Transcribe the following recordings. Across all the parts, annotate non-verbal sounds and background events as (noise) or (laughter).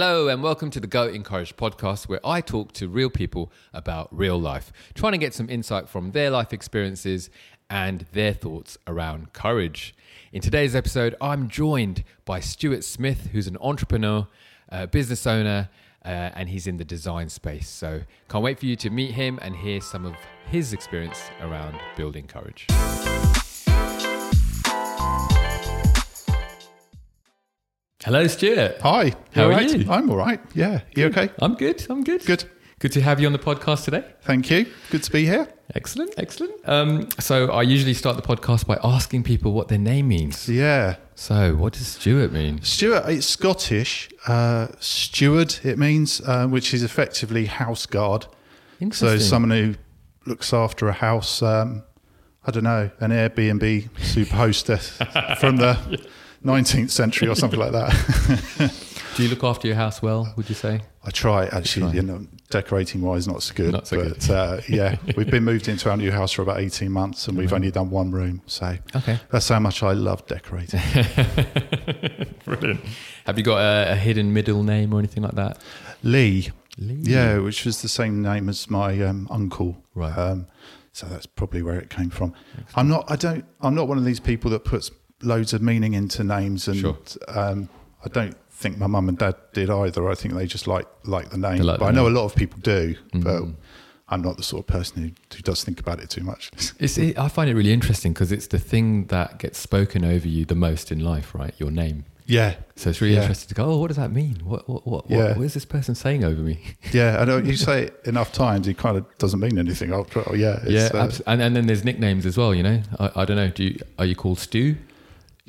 Hello, and welcome to the Go In Courage podcast, where I talk to real people about real life, trying to get some insight from their life experiences and their thoughts around courage. In today's episode, I'm joined by Stuart Smith, who's an entrepreneur, business owner, uh, and he's in the design space. So, can't wait for you to meet him and hear some of his experience around building courage. Hello, Stuart. Hi. How are right? you? I'm all right. Yeah. You okay? I'm good. I'm good. Good. Good to have you on the podcast today. Thank you. Good to be here. Excellent, excellent. Um, so I usually start the podcast by asking people what their name means. Yeah. So what does Stuart mean? Stuart, it's Scottish. Uh, steward, it means, uh, which is effectively house guard. So someone who looks after a house, um, I don't know, an Airbnb (laughs) super hostess from the 19th century or something like that. (laughs) Do you look after your house well? Would you say? I try actually, you know, decorating wise, not so good. Not so but, good. Uh, yeah, (laughs) we've been moved into our new house for about 18 months and we've only done one room. So Okay. that's how much I love decorating. (laughs) Brilliant. Have you got a, a hidden middle name or anything like that? Lee. Lee. Yeah, which was the same name as my um, uncle. Right. Um, so that's probably where it came from. I'm not. I don't. I'm not one of these people that puts loads of meaning into names, and Sure. um, I don't think my mum and dad did either. I think they just like like the name. Like but the I know name. a lot of people do, but Mm. I'm not the sort of person who, who does think about it too much. (laughs) It's, it, I find it really interesting because it's the thing that gets spoken over you the most in life, right? Your name. yeah, So it's really Yeah. interesting to go, oh, what does that mean? What, what, what, Yeah. what, what is this person saying over me? (laughs) yeah. I know you say it enough times, it kind of doesn't mean anything. After, oh, yeah, it's, yeah, uh, abs- and, and then there's nicknames as well, you know? I, I don't know. Do you, are you called Stu?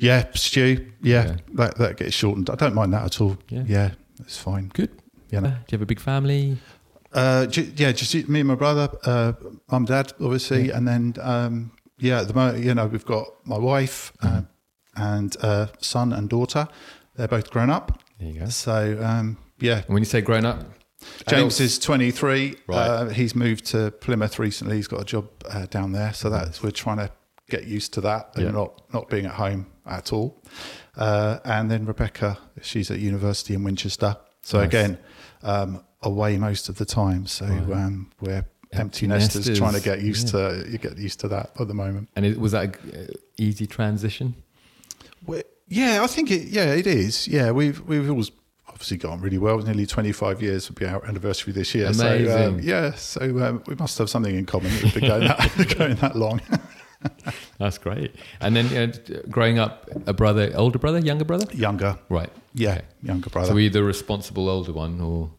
Yeah, Stu. Yeah, Yeah. that that gets shortened. I don't mind that at all. Yeah. yeah it's fine. Good. You Uh, do you have a big family? Uh, ju- yeah, just me and my brother, uh, mum, dad, obviously, Yeah. and then um, yeah, at the moment, you know, we've got my wife Mm-hmm. uh, and uh, son and daughter. They're both grown up, There you go. so um, yeah. And when you say grown up, James adults? is 23. Right. Uh, he's moved to Plymouth recently. He's got a job uh, down there, so that's we're trying to get used to that and Yeah. not not being at home at all. Uh, and then Rebecca, she's at university in Winchester. So Nice. again, um, away most of the time. So Right. um, we're Empty empty nesters, nesters, trying to get used yeah. to you get used to that at the moment. And it, was that an easy transition? we yeah, I think it. Yeah, it is. Yeah, we've we've always obviously gone really well. Nearly twenty five years will be our anniversary this year. So um, Amazing. yeah, so um, we must have something in common. We've been going that, (laughs) going that long. (laughs) (laughs) That's great. And then uh, growing up, a brother, older brother, younger brother? Younger, Right. yeah, Okay. younger brother. So were you the responsible older one or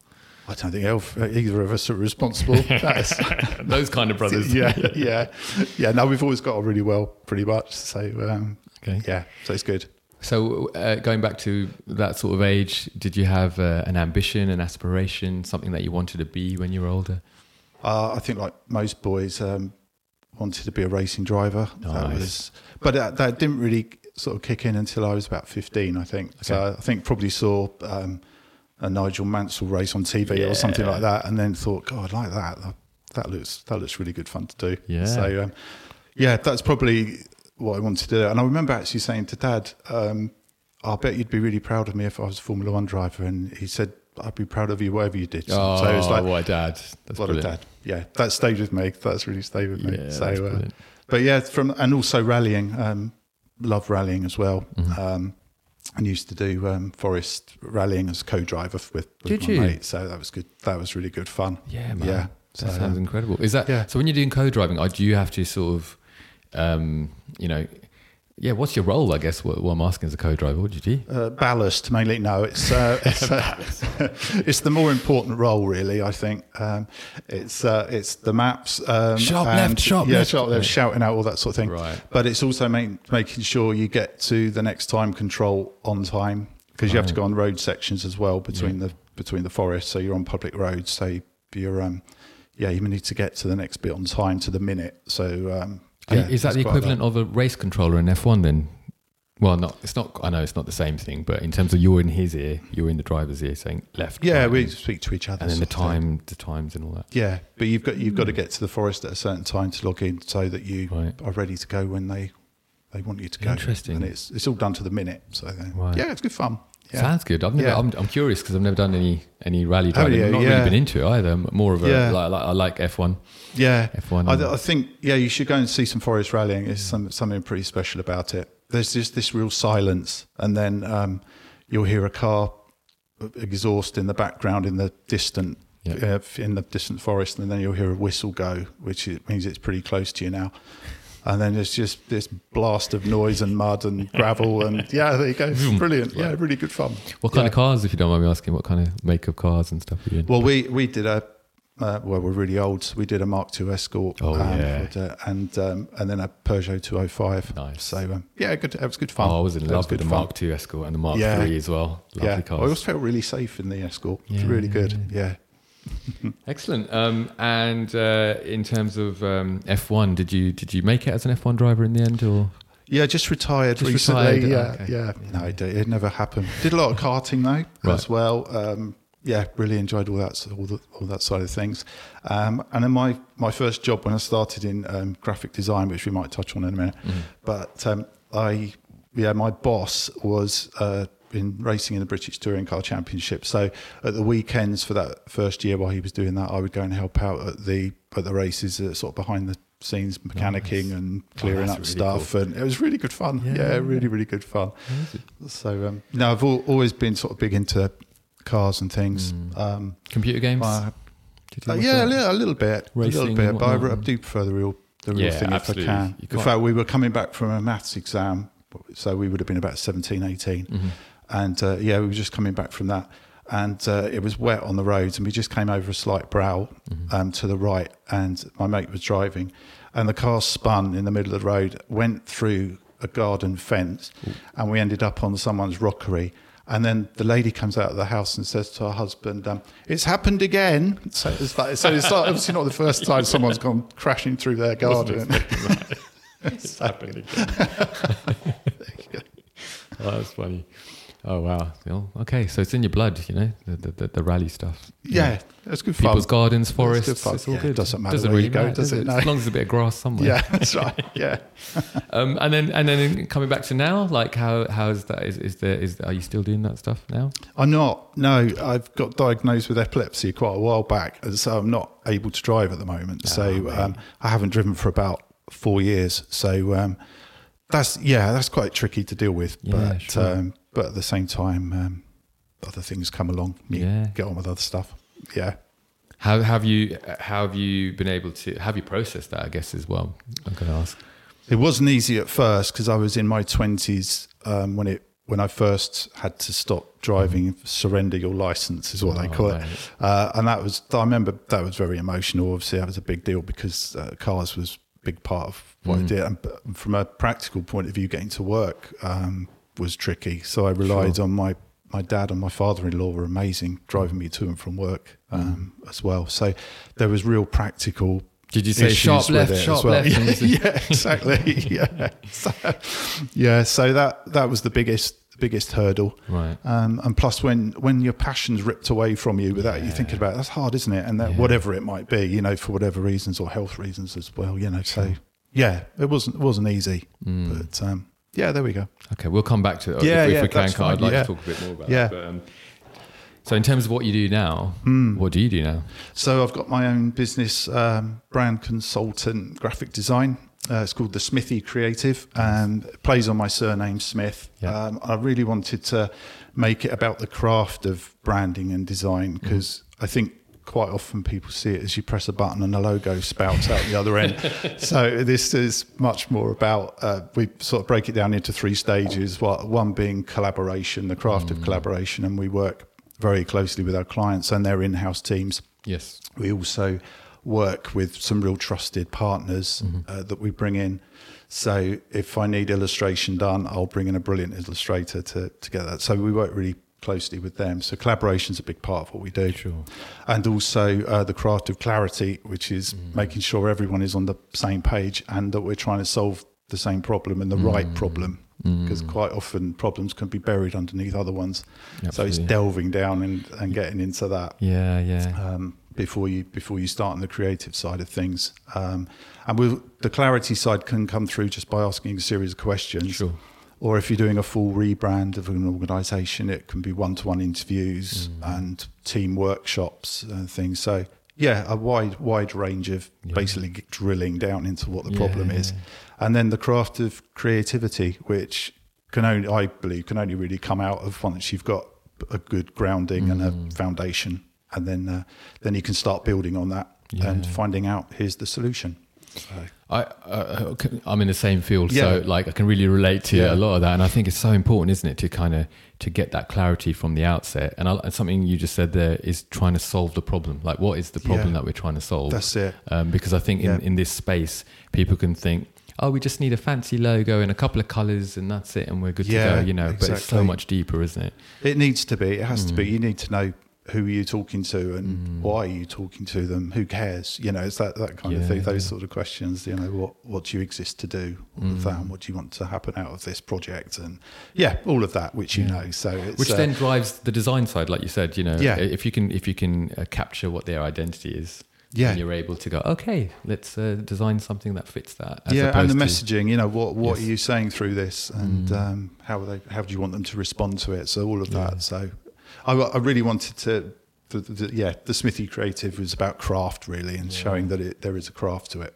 I don't think elf, either of us are responsible. (laughs) (laughs) Those kind of brothers? yeah, yeah, yeah. No, we've always got on really well, pretty much. So um, Okay. yeah, so it's good. So uh, going back to that sort of age, did you have uh, an ambition, an aspiration, something that you wanted to be when you were older? Uh, I think, like most boys, um, wanted to be a racing driver. That was, but that, that didn't really sort of kick in until I was about fifteen, I think. So I think probably saw um, a Nigel Mansell race on TV or something like that, and then thought, God, I like that. That, looks that looks really good fun to do. Yeah. So um, yeah, that's probably what I wanted to do. And I remember actually saying to Dad, um, "I bet you'd be really proud of me if I was a Formula One driver." And he said, "I'd be proud of you whatever you did." Oh, so it was like, what a dad. That's what a brilliant. dad. Yeah, that stayed with me. That's really stayed with me. Yeah, so, uh, but yeah, from and also rallying. Um, love rallying as well. Mm-hmm. Um, and used to do um, forest rallying as co-driver with, with my you? mate. So that was good. That was really good fun. Yeah, man. Yeah. That So, sounds um, incredible. Is that yeah. so? When you're doing co-driving, uh, do you have to sort of, um, you know, yeah? What's your role? I guess what, what I'm asking as a co-driver. What do you do? Uh, ballast mainly. No, it's uh, (laughs) it's, uh, (laughs) it's the more important role, really. I think um, it's uh, it's the maps. Um, Sharp and- left, sharp yeah, left. sharp left, shouting out all that sort of thing. Right. But it's also make, making sure you get to the next time control on time because you have to go on road sections as well between the between the forests. So you're on public roads. So you're um, yeah, you need to get to the next bit on time to the minute. So um, yeah, is that the equivalent of a race controller in F1 then? Well, not. It's not. I know it's not the same thing, but in terms of you're in his ear, you're in the driver's ear, saying left. Yeah, right, we and, speak to each other. and then the of thing. time, the times, and all that. Yeah, but you've got you've got Hmm. to get to the forest at a certain time to log in, so that you Right. are ready to go when they they want you to go. Interesting. and it's it's all done to the minute. So Right. yeah, it's good fun. Yeah. Sounds good. I've never. Yeah. I'm, I'm curious because I've never done any any rally Oh, driving. I've not yeah. really been into it either. I'm more of a Yeah. like, like I like F1. Yeah, F1. I, I think yeah, you should go and see some forest rallying. It's some, something pretty special about it. There's just this real silence, and then um, you'll hear a car exhaust in the background in the distant uh, in the distant forest, and then you'll hear a whistle go, which means it's pretty close to you now. And then there's just this blast of noise and mud and gravel, and (laughs) yeah, there you go. It's brilliant. Yeah, really good fun. what kind Yeah. of cars, if you don't mind me asking, what kind of make of cars and stuff are you in? Well, we we did a uh, well, we're really old, so we did a Mark II Escort, Oh, yeah. for the- and um, and then a Peugeot 205. Nice. So um, yeah, good. It was good fun. oh, I was in love with the fun. Mark II Escort and the Mark Yeah. III as well. Lovely Yeah, I always felt really safe in the Escort. It's Yeah, really yeah, good. Yeah. (laughs) Excellent. Um, and uh, in terms of um, F1, did you did you make it as an F1 driver in the end, or Yeah, just retired Just recently. retired, Yeah, okay. yeah. No, it, it never happened. Did a lot of karting though (laughs) Right. as well. Um, yeah, really enjoyed all that all, the, all that side of things. Um, and then my my first job when I started in um, graphic design, which we might touch on in a minute, Mm-hmm. but um, I yeah, my boss was. Uh, in racing in the British Touring Car Championship, so at the weekends for that first year while he was doing that, I would go and help out at the at the races, uh, sort of behind the scenes, mechanicking and clearing that's up really stuff, and it was really good fun. Yeah. Yeah, really, really good fun. So um, no, I've al- always been sort of big into cars and things. Um, computer games? uh, uh, yeah, a little, a little bit, a little bit, but I. I do prefer the real, the real Yeah, thing absolutely. if I can. In fact, we were coming back from a maths exam, so we would have been about 17, 18. Mm-hmm. And uh, yeah, we were just coming back from that, and uh, it was wet on the roads, and we just came over a slight brow Mm-hmm. um, to the right, and my mate was driving, and the car spun in the middle of the road, went through a garden fence, and we ended up on someone's rockery. And then the lady comes out of the house and says to her husband, um, "It's happened again." So it's like, so it's like, obviously not the first time (laughs) someone's gone crashing through their garden. (laughs) it's happened again. (laughs) oh, that's funny. Oh wow. Well, okay, so it's in your blood, you know, the the, the, the rally stuff. yeah, it's good fun. People's gardens, forests, fun. it's all Yeah, it good. doesn't matter where you go, does it? No. As long as there's a bit of grass somewhere. Yeah, that's right. Yeah. (laughs) Um, and then and then coming back to now, like how how is that? Is is there is are you still doing that stuff now? I'm not. No, I've got diagnosed with epilepsy quite a while back, and so I'm not able to drive at the moment. so um, I haven't driven for about four years. So um, that's yeah, that's quite tricky to deal with. Yeah, but sure. um, but at the same time, um, other things come along. You Yeah. get on with other stuff. Yeah. How have you how have you been able to have you processed that? I guess as well. I'm going to ask. It wasn't easy at first because I was in my twenties um, when it when I first had to stop driving, surrender your license is what they Oh, call right. it, uh, and that was I remember that was very emotional. Obviously, that was a big deal because uh, cars was a big part of what Mm. I did, and from a practical point of view, getting to work um, was tricky. So I relied on my my dad and my father-in-law were amazing, driving me to and from work um, as well. So there was real practical Mm. Did you say sharp left, sharp well. left? (laughs) Yeah, And you said- yeah, exactly. (laughs) yeah, so, yeah. So that that was the biggest biggest hurdle. Right. Um, and plus, when when your passion's ripped away from you without you thinking about it, that's hard, isn't it? And that Yeah. whatever it might be, you know, for whatever reasons or health reasons as well, you know. So yeah, it wasn't it wasn't easy, Mm. but um, yeah, there we go. Okay, we'll come back to it Yeah, if, yeah, we can. Carl. I'd like yeah. to talk a bit more about Yeah. that. But, um, so, in terms of what you do now, Hmm. what do you do now? So I've got my own business, um, brand consultant, graphic design. Uh, it's called the Smithy Creative, and it plays on my surname Smith. Yeah. Um, I really wanted to make it about the craft of branding and design because I think quite often people see it as you press a button and a logo spouts out the other end. (laughs) so this is much more about uh, we sort of break it down into three stages. One being collaboration, the craft of collaboration, and we work very closely with our clients and their in-house teams. Yes. We also work with some real trusted partners Mm-hmm. uh, that we bring in. So if I need illustration done, I'll bring in a brilliant illustrator to, to get that. So we work really closely with them. So collaboration is a big part of what we do. Sure. And also uh, the craft of clarity, which is Mm. making sure everyone is on the same page and that we're trying to solve the same problem and the Mm. right problem. Because quite often problems can be buried underneath other ones. So it's delving down and, and getting into that Yeah, yeah. um, before you before you start on the creative side of things. Um, and we'll, the clarity side can come through just by asking a series of questions. Sure. Or if you're doing a full rebrand of an organisation, it can be one-to-one interviews Mm. and team workshops and things. So yeah, a wide wide range of Yeah. basically drilling down into what the problem is, and then the craft of creativity, which can only I believe can only really come out of once you've got a good grounding and Mm. a foundation, and then uh, then you can start building on that and finding out here's the solution. So, I, uh, I'm in the same field, Yeah. so like I can really relate to Yeah. a lot of that, and I think it's so important, isn't it, to kind of to get that clarity from the outset. And, I, and something you just said there is trying to solve the problem. Like, what is the problem Yeah. that we're trying to solve? that's it. um, because I think in, in this space, people can think, oh, we just need a fancy logo and a couple of colors, and that's it, and we're good to go. You know, but it's so much deeper, isn't it? It needs to be. It has to be. Mm. You need to know who are you talking to and Mm. why are you talking to them. Who cares? You know, it's that that kind of thing. Those yeah. sort of questions. You know, what what do you exist to do? All of that. What do you want to happen out of this project? And yeah, all of that, which you Yeah. know. So it's Which uh, then drives the design side, like you said. You know, Yeah. if you can if you can uh, capture what their identity is, yeah. then you're able to go, okay, let's uh, design something that fits that. as yeah, and the messaging. You know, what what Yes. are you saying through this, and Mm. um, how are they? How do you want them to respond to it? So all of Yeah. that. So I, I really wanted to. The, the, yeah, the Smithy Creative was about craft really, and Yeah. showing that it, there is a craft to it.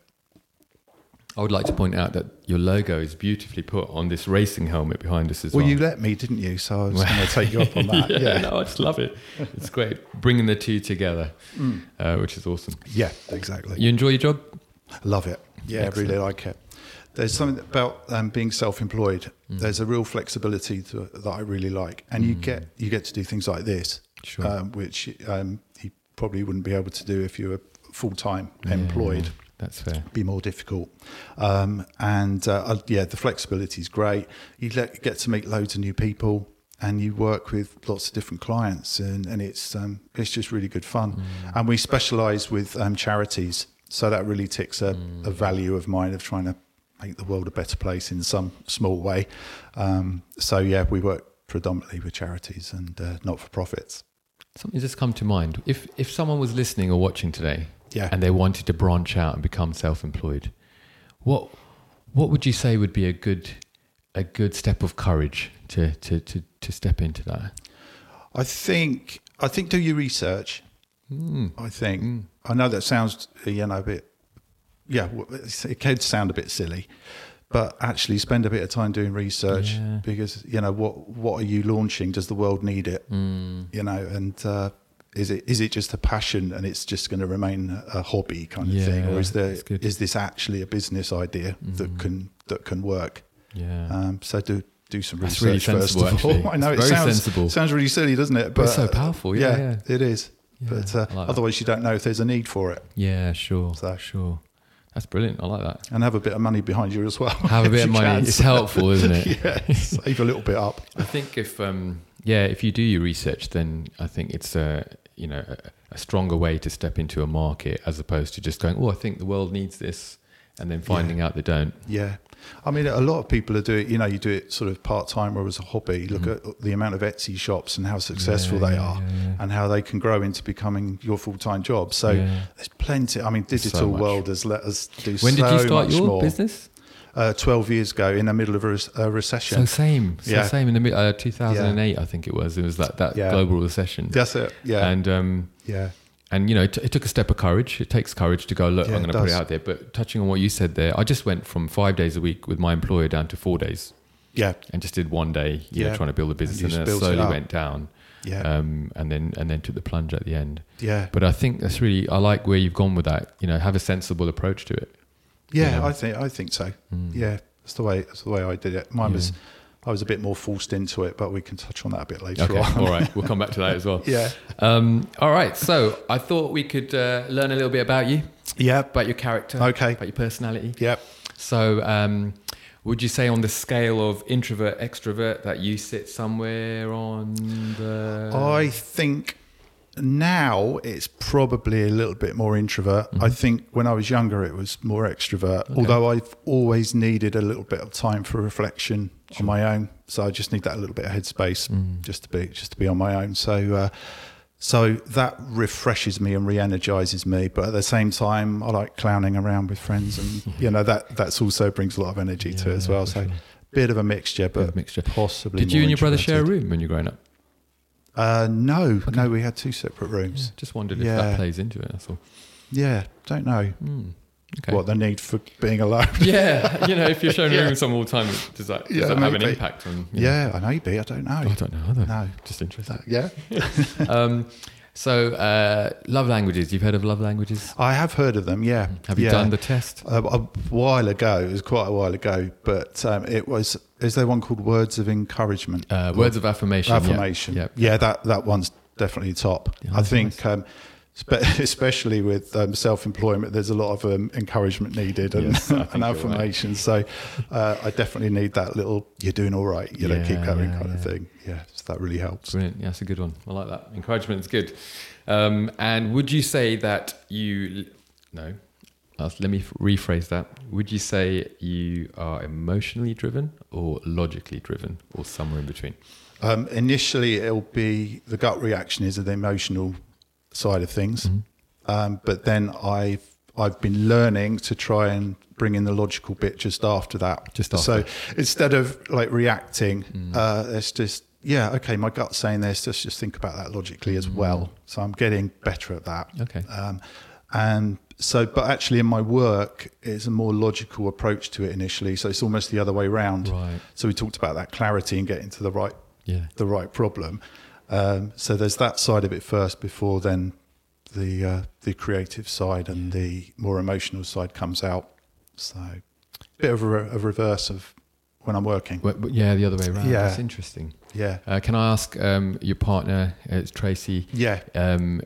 I would like to point out that your logo is beautifully put on this racing helmet behind us as well. Well, you let me, didn't you? So I was (laughs) going to take you up on that. yeah, yeah. no, I just love it. It's great bringing the two together, Mm. uh, which is awesome. Yeah, exactly. You enjoy your job? Love it. Yeah, I Excellent. really like it. There's something about um, being self-employed. Mm. There's a real flexibility to that I really like, and you Mm. get you get to do things like this, Sure. um, which um, you probably wouldn't be able to do if you were full-time Yeah, employed. That's fair. Be more difficult, um, and uh, uh, yeah, the flexibility is great. You let, get to meet loads of new people, and you work with lots of different clients, and, and it's um, it's just really good fun. Mm. And we specialise with um, charities, so that really ticks a, Mm. a value of mine of trying to make the world a better place in some small way. Um, so yeah, we work predominantly with charities and uh, not for profits. Something just come to mind. If if someone was listening or watching today Yeah, and they wanted to branch out and become self-employed, what what would you say would be a good a good step of courage to to to, to step into that? I think I think do your research. Mm. I think Mm. I know that sounds you know a bit yeah it could sound a bit silly, but actually spend a bit of time doing research Yeah. because you know what what are you launching? Does the world need it? Mm. You know, and uh, is it is it just a passion and it's just going to remain a hobby kind of thing, or is there is this actually a business idea that Mm. can that can work? Yeah. Um, so do do some That's really research first of all. actually. (laughs) I know It's it sounds sensible. sounds really silly, doesn't it? But it's so powerful, yeah, yeah. it is. Yeah, but uh, like that. otherwise, you don't know if there's a need for it, Yeah, sure. So- Sure. That's brilliant. I like that. and have a bit of money behind you as well. Have a (laughs) bit of money. can. It's helpful, isn't it? (laughs) yeah, save a little bit up. I think if um yeah, if you do your research, then I think it's a you know a, a stronger way to step into a market as opposed to just going, oh, I think the world needs this, and then finding out they don't. Yeah, I mean, a lot of people are doing. It, you know, you do it sort of part time or as a hobby. Look at the amount of Etsy shops and how successful. Yeah, they are, yeah, yeah. and how they can grow into becoming your full time job. So Yeah. there's plenty. I mean, digital much. world has let us do. When did you start your more. business? Uh, Twelve years ago, in the middle of a, re- a recession. So same, so Yeah. same in the mid- uh, 2008, I think it was. It was that that Yeah. global recession, That's it. Yeah, and um, yeah, and you know, it, it took a step of courage. It takes courage to go, look, Yeah, I'm going to put it out there. But touching on what you said there, I just went from five days a week with my employer down to four days, yeah, and just did one day, you know, Yeah. trying to build a business, you and, then it built it slowly went down, yeah, um, and then and then took the plunge at the end. yeah, But I think that's really, I like where you've gone with that. You know, have a sensible approach to it. yeah. yeah. I think I think so. Mm. Yeah, that's the way that's the way I did it. Mine was Yeah. I was a bit more forced into it, but we can touch on that a bit later Okay, on. all right, we'll come back to that as well. (laughs) Yeah, Um, all right, so I thought we could uh, learn a little bit about you, yeah, about your character, Okay. about your personality. yeah. So, um, would you say on the scale of introvert extrovert that you sit somewhere on the? I think now it's probably a little bit more introvert. I think when I was younger, it was more extrovert. Although I've always needed a little bit of time for reflection on my own, so I just need that little bit of headspace Mm. just to be just to be on my own. So. Uh, so that refreshes me and re-energizes me, but at the same time, I like clowning around with friends, and (laughs) you know that that's also brings a lot of energy to it as well. So sure. bit of a mixture, but a mixture. possibly. Did you and your brother share a room when you were growing up? Uh, no, no, we had two separate rooms. Just wondered if Yeah. that plays into it. That's all. Yeah, don't know Hmm. Okay. what the need for being alone. (laughs) Yeah, you know, if you're room Yeah. with someone all the time, does that, does Yeah, that have an impact on? you know? Yeah, I maybe I don't know. I don't know either. No. Just interesting. Yeah, (laughs) um, so, uh, love languages. You've heard of love languages? I have heard of them. Yeah, Have you yeah. done the test? a, a while ago? It was quite a while ago, but um, it was. Is there one called Words of Encouragement? Uh, words of affirmation. affirmation. Yeah. Yeah, that that one's definitely top. Yeah, I think, um, spe- (laughs) especially with um, self-employment, there's a lot of um, encouragement needed and, Yes, (laughs) and you're right. affirmation. So uh, I definitely need that little "you're doing all right," you know, keep going yeah, kind of thing. Yeah, so that really helps. Brilliant. Yeah, that's a good one. I like that. Encouragement is good. Um, and would you say that you, no, let me rephrase that. Would you say you are emotionally driven or logically driven or somewhere in between? Um, initially, it'll be the gut reaction is the emotional side of things, Mm-hmm. um, but then I've I've been learning to try and bring in the logical bit just after that. Just after. Mm. So instead of like reacting, uh, it's just yeah, okay, my gut's saying this. Let's just think about that logically as well. So I'm getting better at that. Mm. Okay. Um, and so, but actually, in my work, it's a more logical approach to it initially. So it's almost the other way around. Right. So we talked about that clarity and getting to the right Yeah. the right problem. Um, so there's that side of it first before then the uh, the creative side and the more emotional side comes out. So a bit of a, a reverse of when I'm working. Well, yeah, the other way around. Yeah. That's interesting. Yeah, Uh, can I ask um, your partner, uh, it's Tracy, yeah. um,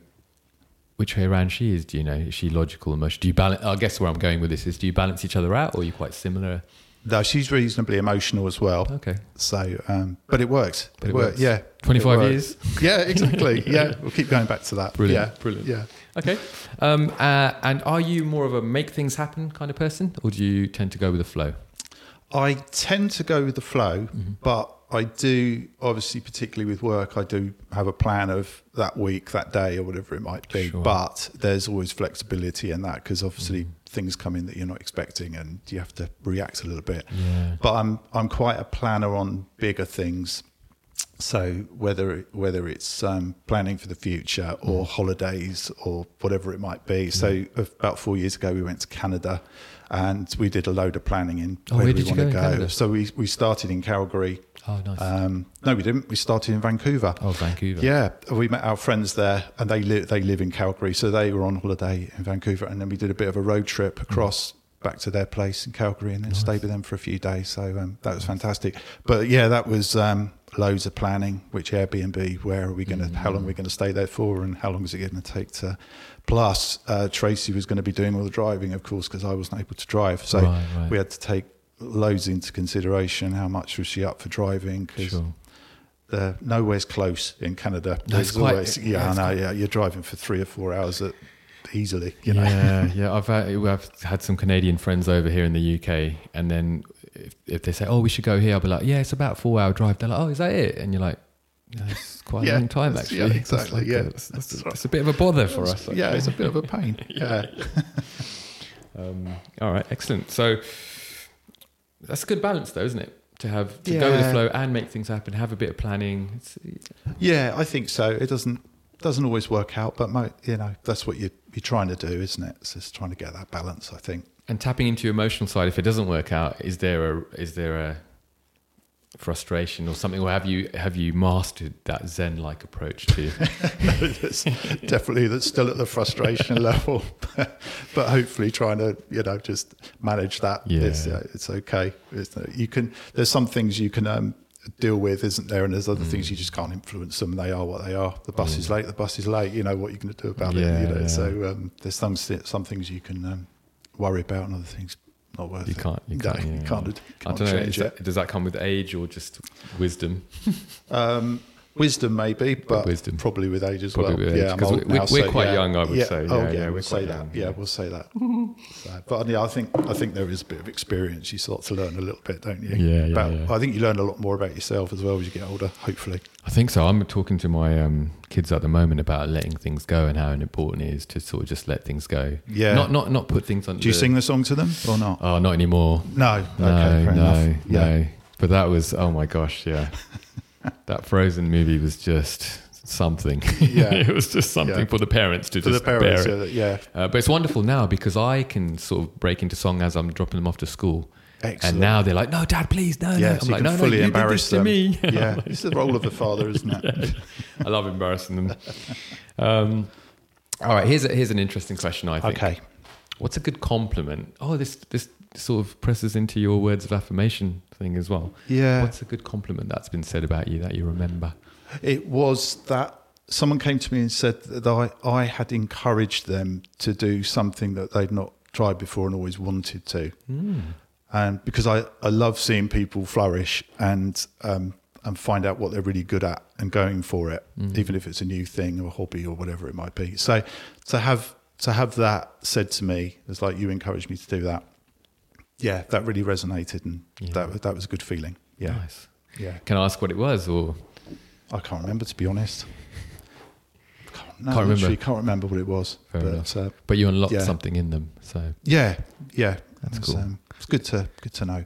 which way around she is? Do you know? Is she logical, and emotional? Do you balance? I guess where I'm going with this is, do you balance each other out, or are you quite similar? No, she's reasonably emotional as well. Okay, So, um, but it works. But it wor- works. Yeah, 25 works. years. (laughs) Yeah, exactly. (laughs) yeah, we'll keep going back to that. Brilliant, Yeah, brilliant. Yeah. Okay. Um, uh, and are you more of a make things happen kind of person, or do you tend to go with the flow? I tend to go with the flow, Mm-hmm. but I do obviously, particularly with work, I do have a plan of that week, that day, or whatever it might be. Sure. But there's always flexibility in that because obviously Mm-hmm. Things come in that you're not expecting, and you have to react a little bit. Yeah. But I'm I'm quite a planner on bigger things. So whether whether it's um, planning for the future or holidays or whatever it might be. So about four years ago, we went to Canada, and we did a load of planning in Oh, where, where we want go to go. Canada? So we we started in Calgary. Oh, nice. Um, no, we didn't. We started in Vancouver. oh, Vancouver. Yeah, we met our friends there, and they live they live in Calgary, so they were on holiday in Vancouver, and then we did a bit of a road trip across back to their place in Calgary, and then stayed with them for a few days. So um, that was fantastic. But yeah, that was um, loads of planning. Which Airbnb? Where are we going to? How long are we going to stay there for? And how long is it going to take to? Plus, uh, Tracy was going to be doing all the driving, of course, because I wasn't able to drive. So Right, right. we had to take loads into consideration. How much was she up for driving? 'Cause Sure. uh, nowhere's close in Canada. There's quite- always, yeah, yeah, I know. quite- Yeah, you're driving for three or four hours at, easily. You know. Yeah, yeah. I've had, I've had some Canadian friends over here in the UK, and then if, if they say, "Oh, we should go here," I'll be like, "Yeah, it's about a four-hour drive." They're like, "Oh, is that it?" And you're like, "Yeah, "It's quite a long time, actually." (laughs) yeah, exactly, like yeah. a, it's, that's a, it's a bit of a bother for us. yeah, it's a bit of a pain. (laughs) yeah. Um, all right, excellent. So that's a good balance, though, isn't it? To have to go with the flow and make things happen, have a bit of planning. It's, yeah, I think so. It doesn't doesn't always work out, but mo- you know that's what you you're trying to do, isn't it? It's just trying to get that balance. I think. and tapping into your emotional side. If it doesn't work out, is there a is there a frustration or something, or have you have you mastered that Zen-like approach to? It's (laughs) definitely that's still at the frustration (laughs) level, but hopefully trying to you know just manage that. Yeah. It's, uh, it's okay. It's, uh, you can. There's some things you can um, deal with, isn't there? And there's other Mm. things you just can't influence them. They are what they are. The bus is late. The bus is late. You know what you're going to do about Yeah, it. You know. yeah. So um, there's some some things you can um, worry about, and other things not worth You it. can't. You No, can't. you yeah. can't, I can't don't know. That, does that come with age or just wisdom? (laughs) Um, wisdom, maybe, but wisdom. probably with age as Probably well. age, yeah, I'm 'cause old we- we're so quite yeah. young, I would yeah. say. Oh, Yeah, yeah, we'll say that. young, Yeah, we'll say that. (laughs) so, but yeah, I think I think there is a bit of experience. You start to learn a little bit, don't you? Yeah, yeah, yeah. I think you learn a lot more about yourself as well as you get older. Hopefully. I think so. I'm talking to my um, kids at the moment about letting things go and how important it is to sort of just let things go. Yeah. Not not not put things on. Do you sing the song to them or not? Oh, not anymore. No. No, okay, fair no, enough. Yeah. no. But that was oh my gosh, yeah. (laughs) (laughs) that Frozen movie was just something. Yeah. (laughs) it was just something Yeah. for the parents to For the just parents, bear it. yeah, yeah. Uh, but it's wonderful now because I can sort of break into song as I'm dropping them off to school. Excellent. And now they're like, "No, Dad, please, no, yeah, no." so I'm like, "No, no, fully you did this to them. me." (laughs) yeah, it's the role of the father, isn't it? I love embarrassing them. Um, all right, here's a, here's an interesting question. I think. Okay. What's a good compliment? Oh, this this sort of presses into your words of affirmation thing as well. Yeah. What's a good compliment that's been said about you that you remember? It was that someone came to me and said that I, I had encouraged them to do something that they'd not tried before and always wanted to. And because I, I love seeing people flourish and um, and find out what they're really good at and going for it, even if it's a new thing or a hobby or whatever it might be. So to have to have that said to me, it's like you encouraged me to do that. Yeah, that really resonated and Yeah. that that was a good feeling. Yeah. Nice. Yeah. Can I ask what it was, or I can't remember to be honest. Can't, no, Can't remember. Can't remember what it was. Fair but uh, but you unlocked Yeah. something in them? So yeah, yeah, That's it's, cool. Um, it's good to good to know.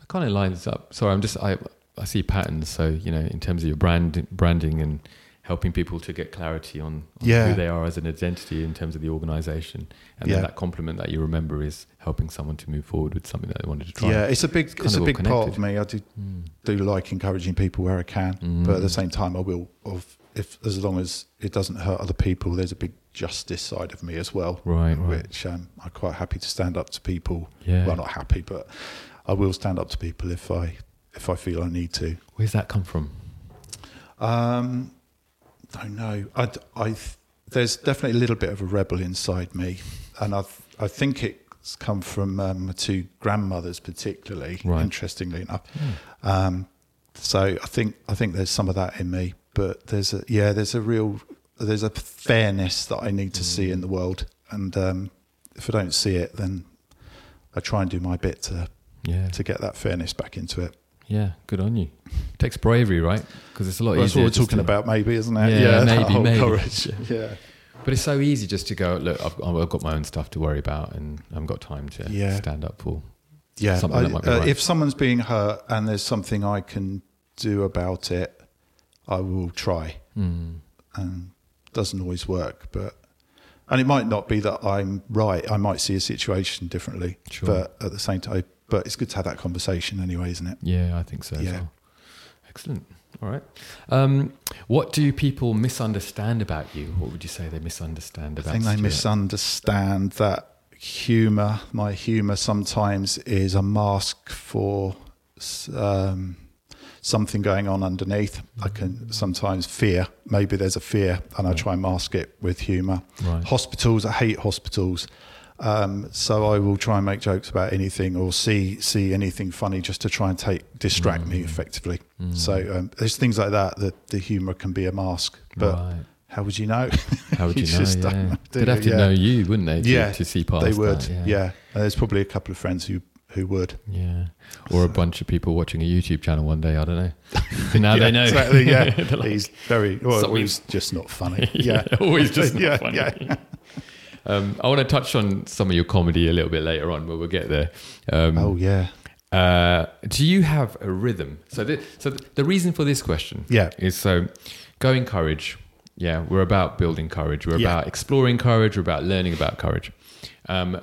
it kind of lines up. Sorry, I'm just I I see patterns. So you know, in terms of your brand branding and helping people to get clarity on, on Yeah. who they are as an identity in terms of the organization, and Yeah. then that compliment that you remember is helping someone to move forward with something that they wanted to try. Yeah, it's a big kind it's a big part of me. I do Mm. do like encouraging people where I can, Mm. but at the same time, I will of if as long as it doesn't hurt other people. There's a big justice side of me as well, Right, right. which um, I'm quite happy to stand up to people. Yeah. Well, not happy, but I will stand up to people if I if I feel I need to. Where's that come from? Um, don't know. I, I, there's definitely a little bit of a rebel inside me, and I, I think it's come from um, my two grandmothers, particularly. Right. Interestingly enough, um, so I think I think there's some of that in me. But there's a yeah, there's a real there's a fairness that I need to see in the world, and um, if I don't see it, then I try and do my bit to Yeah, to get that fairness back into it. yeah. Good on you. takes bravery, right? Because it's a lot Well, that's what we're talking to- about, maybe, isn't it? Yeah, that (laughs) maybe, maybe. courage. (laughs) Yeah. yeah. But it's so easy just to go. Look, I've, I've got my own stuff to worry about, and I haven't got time to Yeah. stand up for. yeah, something I- that might be uh, right. if someone's being hurt and there's something I can do about it, I will try. Mm. And it doesn't always work, but and it might not be that I'm right. I might see a situation differently, Sure. but at the same time, but it's good to have that conversation anyway, isn't it? Yeah, I think so. Yeah. well. Excellent. All right. Um, what do people misunderstand about you? What would you say they misunderstand about? You? I think they Stuart? misunderstand that humour, my humour, sometimes is a mask for um, something going on underneath. I can sometimes fear. Maybe there's a fear, and I try and mask it with humour. Right. Hospitals, I hate hospitals. Um, so I will try and make jokes about anything or see see anything funny just to try and take distract Mm. me effectively. So um, there's things like that that the humour can be a mask. But right. how would you know? (laughs) How would you, know? just Yeah. They'd have to? Yeah. know you, wouldn't they? To, Yeah, To see past they would, that, yeah. And there's probably a couple of friends who who would. Yeah. Or a bunch of people watching a YouTube channel one day. I don't know. (laughs) now yeah, they know. Exactly. Yeah, (laughs) like, he's very. Well, Something- he's just not funny. yeah, Yeah, always just not yeah, funny. yeah. Um, I want to touch on some of your comedy a little bit later on, but we'll get there. Um, Oh yeah, Uh, do you have a rhythm? So, the, so the, the reason for this question, Yeah. is so Go In Courage. Yeah, we're about building courage. We're Yeah. about exploring courage. We're about learning about courage. Um,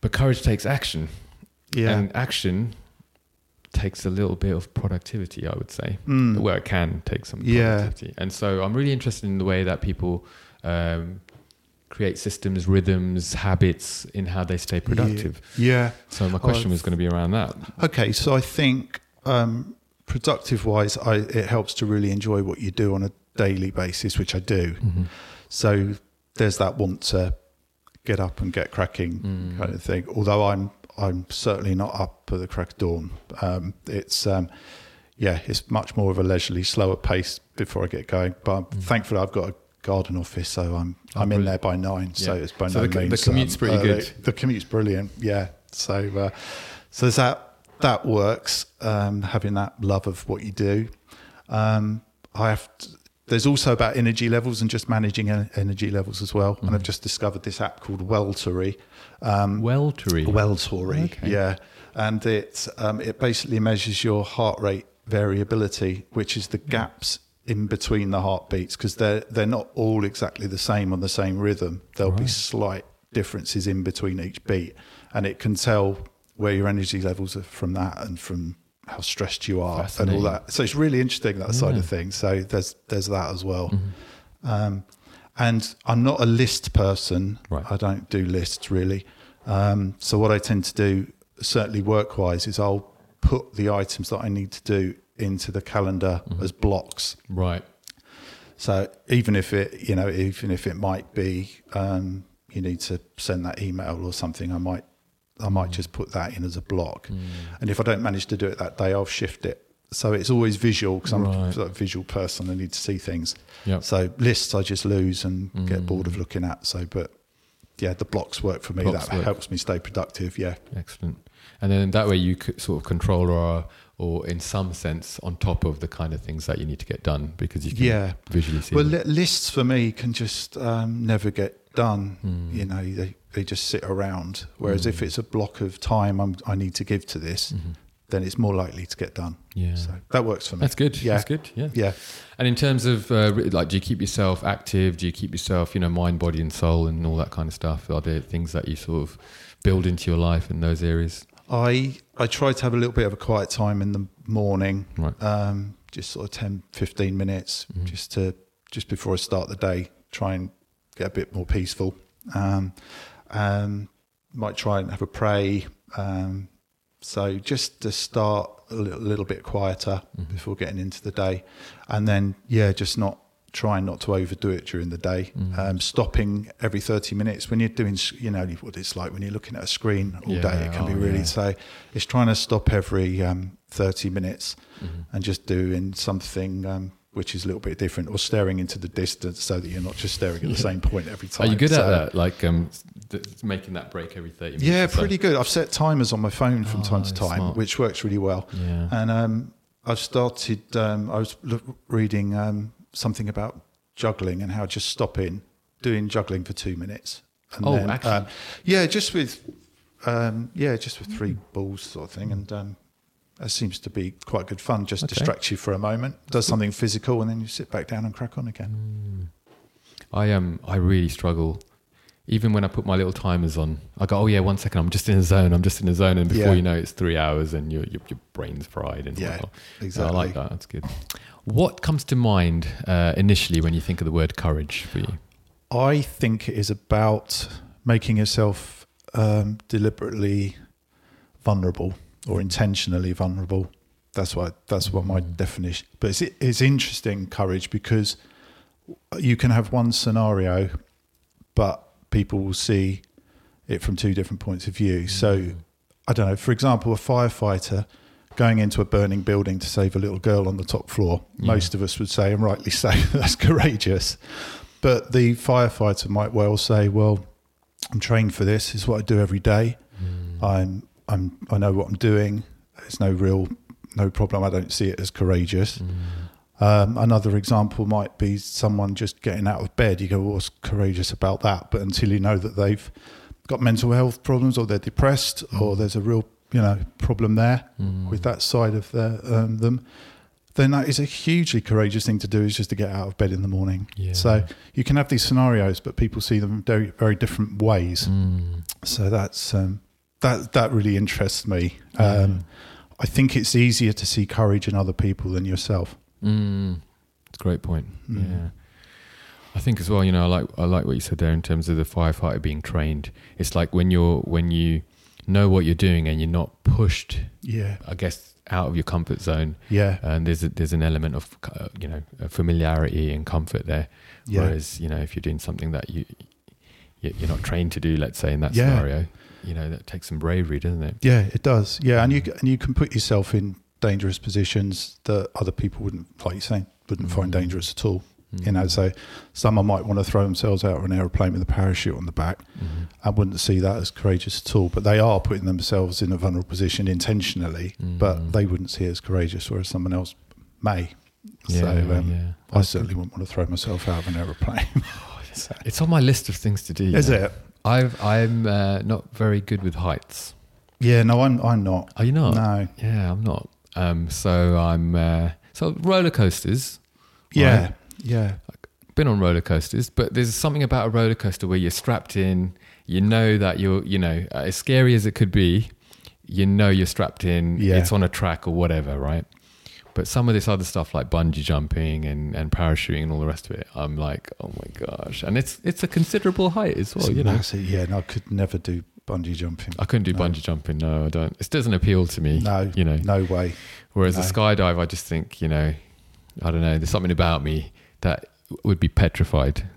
but courage takes action, yeah. and action takes a little bit of productivity. I would say, Mm. where it can take some Yeah. And so, I'm really interested in the way that people. Um, create systems rhythms habits in how they stay productive Yeah. so my question was going to be around that Okay, so I think um, productive wise, I, it helps to really enjoy what you do on a daily basis, which I do. Mm-hmm. So there's that want to get up and get cracking Mm. kind of thing. Although I'm I'm certainly not up at the crack of dawn. Um, it's um, yeah, it's much more of a leisurely, slower pace before I get going. But I'm thankfully I've got a garden office, so I'm Mm. Oh, I'm in there by nine. So it's by So no the co- the means commute's pretty early. good. The commute's brilliant. Yeah. So uh, so there's that that works. Um, having that love of what you do. Um, I have. To, there's also about energy levels and just managing energy levels as well. Mm-hmm. And I've just discovered this app called Welltory. Um, Weltery. Welltory, Okay. yeah, and it um, it basically measures your heart rate variability, which is the gaps in between the heartbeats because they're they're not all exactly the same on the same rhythm. There'll be slight differences in between each beat, and it can tell where your energy levels are from that and from how stressed you are and all that. So it's really interesting that side of things. So there's there's that as well. Mm-hmm. Um, and I'm not a list person. Right. I don't do lists really. Um, so what I tend to do, certainly work wise, is I'll put the items that I need to do into the calendar Mm-hmm. as blocks. Right. So even if it, you know, even if it might be um, you need to send that email or something, I might, I Mm. might just put that in as a block. And if I don't manage to do it that day, I'll shift it. So it's always visual because I'm Right. a visual person. I need to see things. Yep. So lists I just lose and get bored Mm. of looking at. So, but yeah, the blocks work for me. Blocks that work. helps me stay productive. Yeah. Excellent. And then that way you could sort of control or, or in some sense on top of the kind of things that you need to get done because you can Yeah. visually see. Well, li- lists for me can just um, never get done. Mm. You know, they, they just sit around. Whereas if Mm. it's a block of time I'm, I need to give to this, Mhm. then it's more likely to get done. Yeah. So that works for me. That's good. Yeah. That's good. Yeah. Yeah. And in terms of uh, like, do you keep yourself active? Do you keep yourself, you know, mind, body, and soul, and all that kind of stuff? Are there things that you sort of build into your life in those areas? I I try to have a little bit of a quiet time in the morning, Right. um, just sort of 10, 15 minutes, Mhm. just to just before I start the day, try and get a bit more peaceful. Um, um, might try and have a pray. Um, so just to start a little, little bit quieter Mhm. before getting into the day, and then yeah, just not trying not to overdo it during the day. Mhm. Um, stopping every thirty minutes when you're doing, you know, what it's like when you're looking at a screen all day. It can be oh, really yeah. so. It's trying to stop every um, thirty minutes Mhm. and just doing something. Um, which is a little bit different, or staring into the distance so that you're not just staring at the same point every time. Are you good at that? Like um, th- making that break every 30 minutes? Yeah, or so? pretty good. I've set timers on my phone from Oh, time to time, smart. which works really well. Yeah. And um, I've started. Um, I was lo- reading um, something about juggling and how just stopping, doing juggling for two minutes. And Oh, actually? um, yeah, just with um, yeah, just with three balls sort of thing, and um, that seems to be quite good fun. Just Okay. distracts you for a moment, does something physical, and then you sit back down and crack on again. I um I really struggle. Even when I put my little timers on, I go, "Oh yeah, one second, I'm just in a zone. I'm just in a zone," and before Yeah. you know, it's three hours, and your your, your brain's fried. And Yeah, whatnot. So exactly. I like that. That's good. What comes to mind uh, initially when you think of the word courage for you? I think it is about making yourself um, deliberately vulnerable or intentionally vulnerable. That's what that's what my Mm. definition. But it's it's interesting courage because you can have one scenario, but people will see it from two different points of view. So Mm. I don't know. For example, a firefighter going into a burning building to save a little girl on the top floor. Yeah. Most of us would say, and rightly so, (laughs) that's courageous. But the firefighter might well say, "Well, I'm trained for this. This is what I do every day. Mm. I'm, I'm, I know what I'm doing. There's no real, no problem. I don't see it as courageous." Mm. Um, another example might be someone just getting out of bed. You go, well, what's courageous about that? But until you know that they've got mental health problems or they're depressed or there's a real, you know, problem there Mm. with that side of their, um, them, then that is a hugely courageous thing to do is just to get out of bed in the morning. Yeah. So you can have these scenarios, but people see them very, very different ways. Mm. So that's um, that that really interests me. Um, I think it's easier to see courage in other people than yourself. Mm. It's a great point. Mm. Yeah. I think as well, you know, I like I like what you said there in terms of the firefighter being trained. It's like when you're when you know what you're doing and you're not pushed, Yeah, I guess, out of your comfort zone. yeah, And there's a, there's an element of uh, you know familiarity and comfort there. yeah. Whereas you know if you're doing something that you you- you're not trained to do, let's say in that Yeah. scenario, you know that takes some bravery, doesn't it? Yeah, it does. Yeah, and you and you can put yourself in dangerous positions that other people wouldn't, like you're saying, wouldn't find Mm. dangerous at all. Mm. You know, so someone might want to throw themselves out of an aeroplane with a parachute on the back. Mhm. I wouldn't see that as courageous at all. But they are putting themselves in a vulnerable position intentionally, Mm. but they wouldn't see it as courageous, whereas someone else may. so um, yeah. I certainly wouldn't want to throw myself out of an aeroplane. So- (laughs) It's on my list of things to do. Is know. it? I've I'm uh, not very good with heights. Yeah, no, I'm I'm not. Are you not? No. Yeah, I'm not. Um, so I'm uh, so roller coasters. Yeah, right? Yeah, Been on roller coasters, but there's something about a roller coaster where you're strapped in. You know that you're, you know, uh, as scary as it could be, you know you're strapped in. Yeah. It's on a track or whatever, right? But some of this other stuff like bungee jumping and, and parachuting and all the rest of it, I'm like, oh my gosh! And it's it's a considerable height as well. It's you know, massive. Yeah, no, I could never do bungee jumping. I couldn't do No. bungee jumping. No, I don't. It doesn't appeal to me. No, you know. no way. Whereas No. a skydive, I just think, you know, I don't know. There's something about me that would be petrified.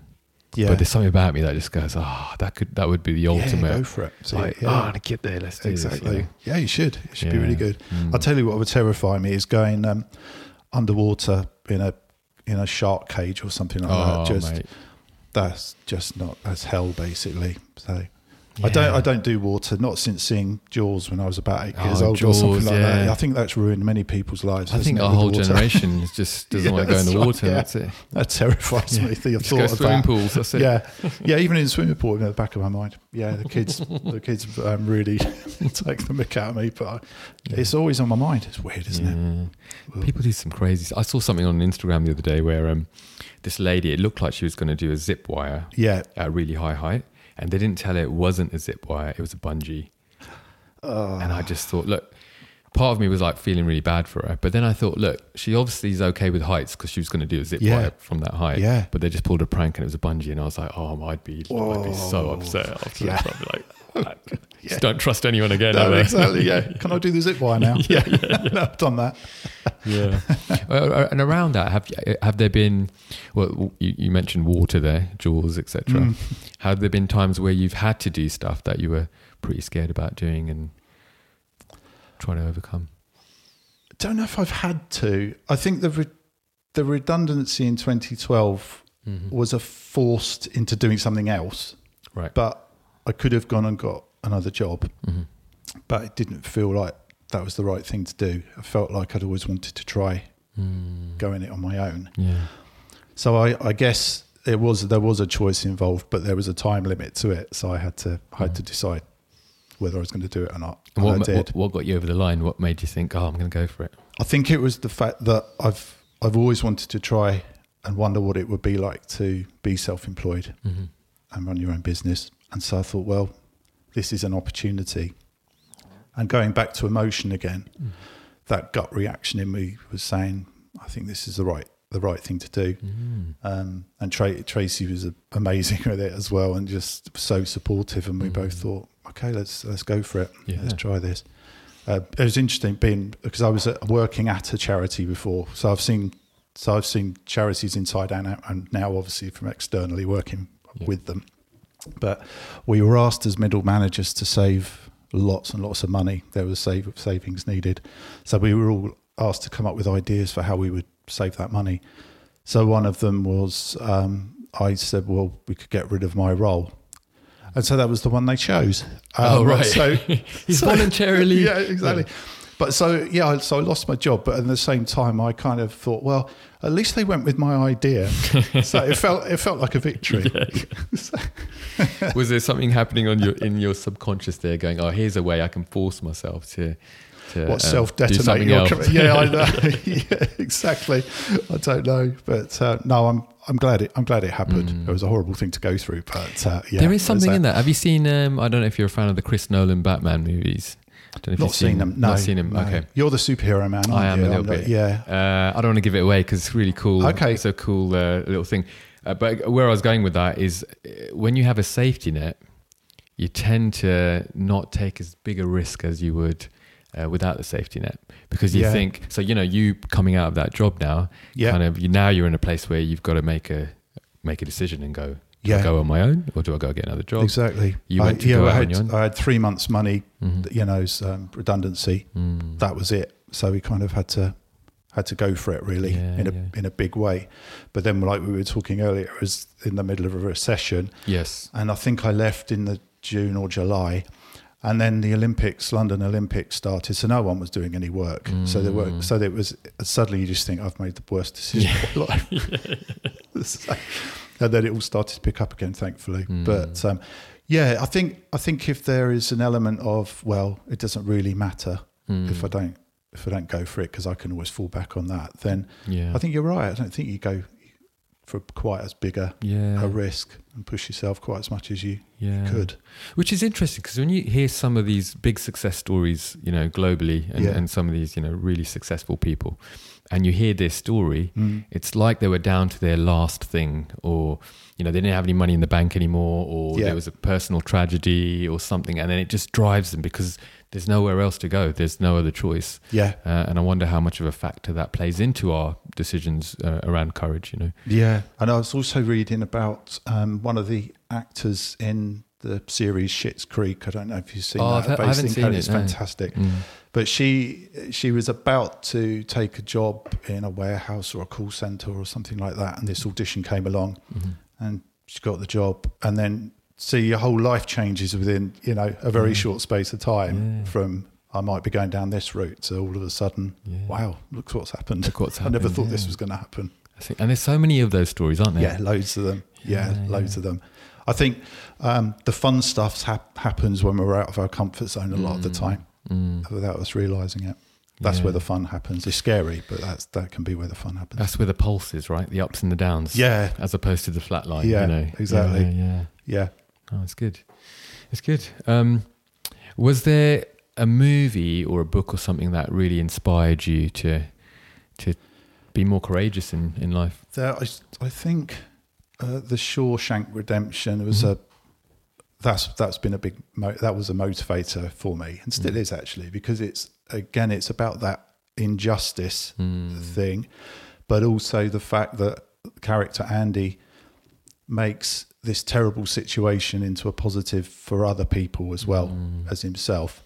Yeah, But there's something about me that just goes, ah, that could that would be the ultimate. yeah, go for it. See, like, yeah. oh, I want to get there. Let's do this, you exactly. know. Yeah, you should. It should be really good. Mm. I'll tell you what would terrify me is going um, underwater in a in a shark cage or something like oh, that. Just mate. that's just not that's hell basically. So I don't I don't do water. Not since seeing Jaws when I was about eight years Oh, old or something Jaws, like that. I think that's ruined many people's lives. I think our whole generation is (laughs) just doesn't Yeah, want to go in the water. yeah. That's it. that terrifies me. The Just go thought of swimming that. pools. That's it. Yeah, (laughs) yeah. Even in the swimming pool, in the back of my mind. Yeah, the kids, the kids um, really (laughs) take the mick out of me. But I, it's always on my mind. It's weird, isn't it? People do some crazy. I saw something on Instagram the other day where um, this lady, it looked like she was going to do a zip wire Yeah. at a really high height, and they didn't tell her it wasn't a zip wire; it was a bungee. Oh, And I just thought, look, part of me was like feeling really bad for her, but then I thought, look, she obviously is okay with heights because she was going to do a zip Yeah. wire from that height. Yeah. But they just pulled a prank and it was a bungee, and I was like, oh, I'd be, I'd be so oh. upset after Yeah. this. I'd be like, (laughs) just don't trust anyone again. no, ever. exactly. Yeah. (laughs) Can I do the zip wire now? (laughs) Yeah, no, I've done that. yeah. Uh, and around that, have have there been? Well, you, you mentioned water there, Jaws, etc. Mm. Have there been times where you've had to do stuff that you were pretty scared about doing and trying to overcome? Don't know if I've had to. I think the re- the redundancy in 2012 Mm-hmm. was a forced into doing something else, Right. but I could have gone and got another job, hmm but it didn't feel like that was the right thing to do. I felt like I'd always wanted to try Mm. going it on my own. Yeah. So I, I guess it was there was a choice involved, but there was a time limit to it. So I had to I had to decide whether I was going to do it or not. And And what, I did. what what got you over the line? What made you think, oh, I'm going to go for it? I think it was the fact that I've I've always wanted to try and wonder what it would be like to be self-employed Mm-hmm. and run your own business. And so I thought, well, this is an opportunity. And going back to emotion again, that gut reaction in me was saying, I think this is the right the right thing to do. Mm. Um, and Tra- Tracy was amazing (laughs) with it as well, and just so supportive. And we Mm. both thought, okay, let's let's go for it. Yeah. Let's try this. Uh, it was interesting being because I was uh, working at a charity before, so I've seen so I've seen charities inside and out, and now obviously from externally working Yeah. with them. But we were asked as middle managers to save lots and lots of money. There was save savings needed, so we were all asked to come up with ideas for how we would save that money. So one of them was um, I said, well, we could get rid of my role. And so that was the one they chose. Oh, Um, right. So (laughs) He's (laughs) so- voluntarily. (laughs) yeah, exactly. But so yeah, so I lost my job, but at the same time, I kind of thought, well, at least they went with my idea, so it felt it felt like a victory. (laughs) Was there something happening on your in your subconscious there, going, oh, here's a way I can force myself to. to What um, self do something your career? Yeah, I (laughs) know. (laughs) yeah, exactly. I don't know, but uh, no, I'm I'm glad it I'm glad it happened. It was a horrible thing to go through, but uh, yeah, Mm. there is something in that. Have you seen? Um, I don't know if you're a fan of the Chris Nolan Batman movies. I don't know if Not you've seen them. No, Not seen them. no. Okay. You're the superhero man. I am you? a little I'm not- bit. Yeah. Uh, I don't want to give it away because it's really cool. Okay. It's a cool uh, little thing. Uh, but where I was going with that is uh, when you have a safety net, you tend to not take as big a risk as you would uh, without the safety net because you Yeah. think so. You know, you coming out of that job now, Yeah. kind of. You now you're in a place where you've got to make a make a decision and go. Do Yeah. I go on my own or do I go get another job? Exactly. You I, went to yeah, go I had, your own? I had three months' money, Mhm. you know, um, redundancy. Mm. That was it. So we kind of had to had to go for it really Yeah, in a yeah. in a big way. But then, like we were talking earlier, it was in the middle of a recession, Yes. and I think I left in the June or July, And then the Olympics, London Olympics started, so no one was doing any work. So there were, mm. so it was suddenly you just think I've made the worst decision of my life. (laughs) (laughs) So- and then it all started to pick up again, thankfully. Mm. But um, yeah, I think I think if there is an element of well, it doesn't really matter mm. if I don't if I don't go for it because I can always fall back on that. Then Yeah. I think you're right. I don't think you go for quite as big a, yeah. a risk and push yourself quite as much as you yeah. could. Which is interesting because when you hear some of these big success stories, you know, globally, and, Yeah. and some of these, you know, really successful people, and you hear their story, Mm. it's like they were down to their last thing, or you know, they didn't have any money in the bank anymore, or Yeah. there was a personal tragedy or something, and then it just drives them because there's nowhere else to go. There's no other choice, Yeah, uh, and I wonder how much of a factor that plays into our decisions uh, around courage. You know, yeah. And I was also reading about um, one of the actors in the series Schitt's Creek. I don't know if you've seen Oh, that. I haven't seen it, It's no. fantastic. Mm. But she she was about to take a job in a warehouse or a call center or something like that, and this audition came along, Mm-hmm. And she got the job, and then see your whole life changes within you know a very short space of time Mm. Yeah. from I might be going down this route to all of a sudden, Yeah. wow, look what's happened. Look what's (laughs) I never happened, thought this was going to happen. I think, and there's so many of those stories, aren't there? Yeah, loads of them. Yeah, Yeah, loads yeah. of them. I think um, the fun stuff hap- happens when we're out of our comfort zone a lot of the time Mm. without us realizing it. That's Yeah. where the fun happens. It's scary, but that's that can be where the fun happens. That's where the pulse is, right? The ups and the downs. yeah, As opposed to the flat line. Yeah, you know? exactly. Yeah, yeah. yeah. Oh, it's good. It's good. Um, was there a movie or a book or something that really inspired you to to be more courageous in, in life? There, I, I think uh, the Shawshank Redemption was Mhm. a that's that's been a big mo- that was a motivator for me and still Mm. is actually because it's again it's about that injustice Mm. thing, but also the fact that character Andy makes this terrible situation into a positive for other people as well Mm. as himself.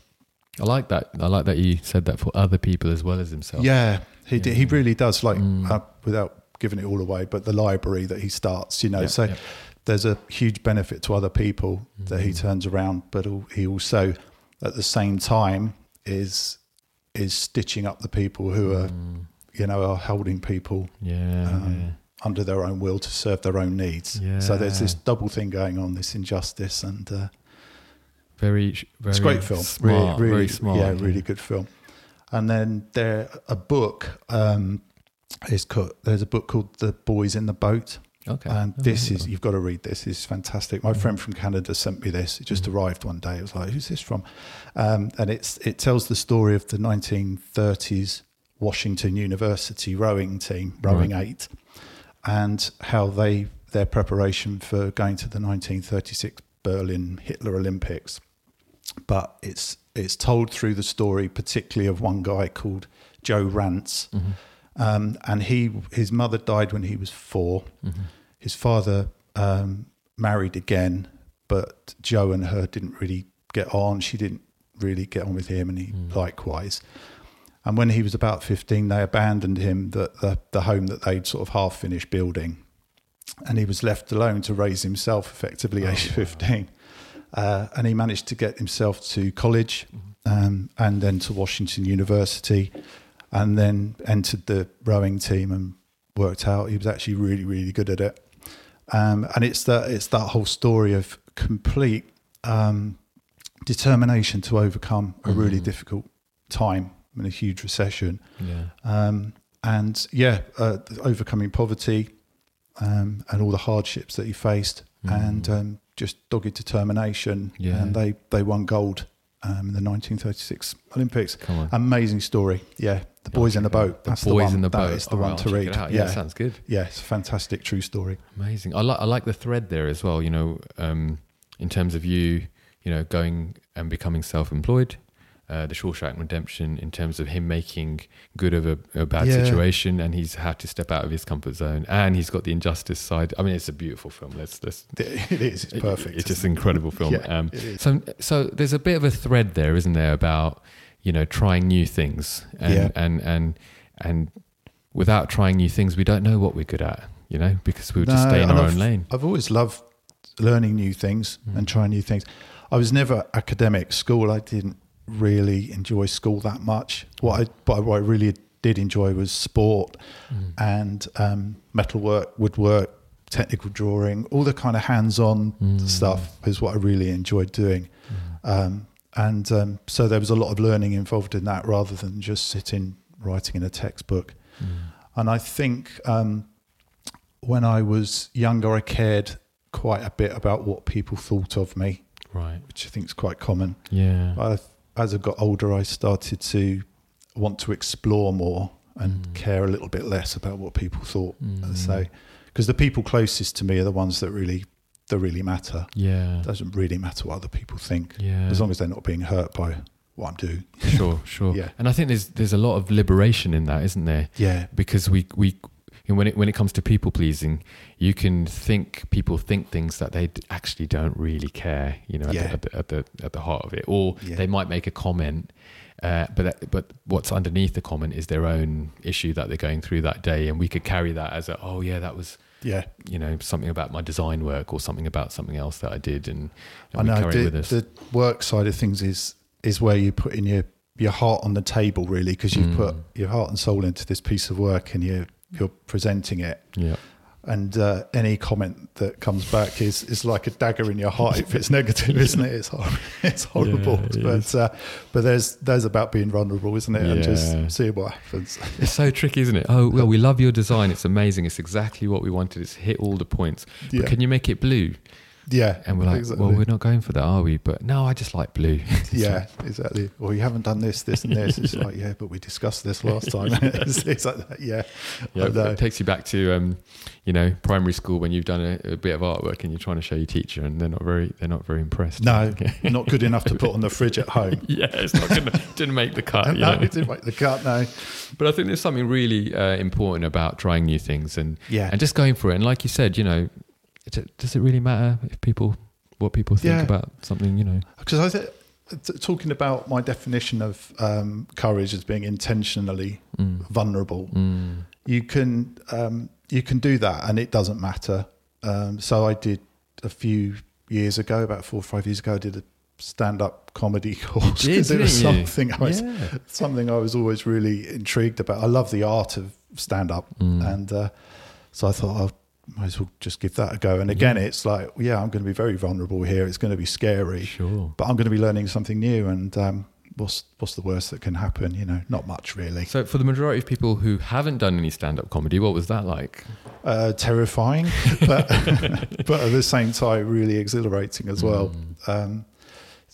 I like that. I like that you said that for other people as well as himself. Yeah, he d he really does. Like Mm. uh, without giving it all away, but the library that he starts, you know, Yeah, so yeah. there's a huge benefit to other people that he Mhm. turns around, but he also at the same time is is stitching up the people who are Mm. you know are holding people Yeah. um, under their own will to serve their own needs. So there's this double thing going on, this injustice, and uh, very, very it's a great film. Smart, really, really, smart. yeah, really good film. And then there a book um, is called, there's a book called The Boys in the Boat, Okay. and Oh, this is you've got to read this. It's fantastic. My Mhm. friend from Canada sent me this. It just Mhm. arrived one day. It was like, who's this from? Um, and it's it tells the story of the 1930s Washington University rowing team, rowing eight, and how they their preparation for going to the 1936 Berlin Hitler Olympics. But it's it's told through the story, particularly of one guy called Joe Rantz, Mhm. um, and he his mother died when he was four. Mhm. His father um, married again, but Joe and her didn't really get on. She didn't really get on with him, and he Mm. likewise. And when he was about 15, they abandoned him, the, the, the home that they'd sort of half finished building. And he was left alone to raise himself, effectively, Oh, age wow. 15. Uh, and he managed to get himself to college um, and then to Washington University and then entered the rowing team and worked out. He was actually really, really good at it. Um, and it's that, it's that whole story of complete um, determination to overcome a really Mhm. difficult time in a huge recession. Yeah. Um, and yeah, uh, overcoming poverty um, and all the hardships that he faced, and Mm. um, just dogged determination. Yeah. And they, they won gold um, in the 1936 Olympics. Amazing story. Yeah, the boys in the boat. The That's boys the one. in the boat. is the Oh, one to read. Yeah, Yeah, sounds good. yeah, it's a fantastic true story. Amazing. I like I like the thread there as well. You know, um, in terms of you, you know, going and becoming self-employed. Uh, the Shawshank Redemption, in terms of him making good of a, a bad Yeah. situation, and he's had to step out of his comfort zone, and he's got the injustice side. I mean, it's a beautiful film. Let's, let's (laughs) It is. It's it- perfect. it's just an incredible film. Yeah, um, it so, so there's a bit of a thread there, isn't there, about you know trying new things, and Yeah. and and and without trying new things, we don't know what we're good at, you know, because we would just No, stay in our I've- own lane. I've always loved learning new things Mm. and trying new things. I was never academic. School, I didn't really enjoy school that much. What I, but what I really did enjoy was sport Mm. and um, metalwork, woodwork, technical drawing, all the kind of hands-on Mm. stuff is what I really enjoyed doing. Um, and um, so there was a lot of learning involved in that rather than just sitting writing in a textbook. Mm. And I think um, when I was younger, I cared quite a bit about what people thought of me, Right. which I think is quite common. Yeah. I, as I got older, I started to want to explore more and Mm. care a little bit less about what people thought. Mm. And so, because the people closest to me are the ones that really, that really matter. Yeah. It doesn't really matter what other people think, Yeah. as long as they're not being hurt by what I'm doing. sure, (laughs) sure. Yeah. And I think there's there's a lot of liberation in that, isn't there? Yeah, Because we we when it when it comes to people pleasing, you can think people think things that they d- actually don't really care. You know, at, Yeah. the, at, the, at the at the heart of it, or Yeah. they might make a comment. Uh, but that, but what's underneath the comment is their own issue that they're going through that day, and we could carry that as a oh yeah that was yeah. you know something about my design work or something about something else that I did, and, I and we know carry the, it with us. the work side of things is is where you put in your your heart on the table really because you Mm. put your heart and soul into this piece of work and you you're presenting it yeah, and uh, any comment that comes back is is like a dagger in your heart if it's negative isn't it it's hor- (laughs) it's horrible Yeah, it but uh, but there's there's about being vulnerable isn't it and just see what happens (laughs) It's so tricky, isn't it? Oh, well, we love your design. It's amazing. It's exactly what we wanted. It's hit all the points. yeah But can you make it blue? Yeah And we're like, exactly. well, we're not going for that, are we? But no, I just like blue. (laughs) yeah exactly or you haven't done this this and this it's (laughs) like yeah but we discussed this last time (laughs) it's, it's like that yeah Yeah, it takes you back to, um, you know, primary school when you've done a, a bit of artwork and you're trying to show your teacher, and they're not very, they're not very impressed. No, not good enough to put on the fridge at home. yeah, it's not gonna, didn't make the cut. No, it didn't make the cut. No. But I think there's something really uh, important about trying new things and Yeah. and just going for it. And like you said, you know, it, does it really matter if people what people think Yeah. about something? You know, Because I t- talking about my definition of um, courage as being intentionally mm. vulnerable, Mm. you can um, you can do that, and it doesn't matter. Um, so I did a few years ago, about four or five years ago, I did a stand-up comedy (laughs) course because it was you? something I was Yeah. something I was always really intrigued about. I love the art of stand-up, Mm. and uh, so I thought I might as well just give that a go. And again, Yeah. it's like, yeah, I'm going to be very vulnerable here. It's going to be scary, Sure. but I'm going to be learning something new. And um, what's what's the worst that can happen? You know, not much really. So for the majority of people who haven't done any stand-up comedy, what was that like? Uh, terrifying, (laughs) but (laughs) but at the same time, really exhilarating as well. Mm. Um,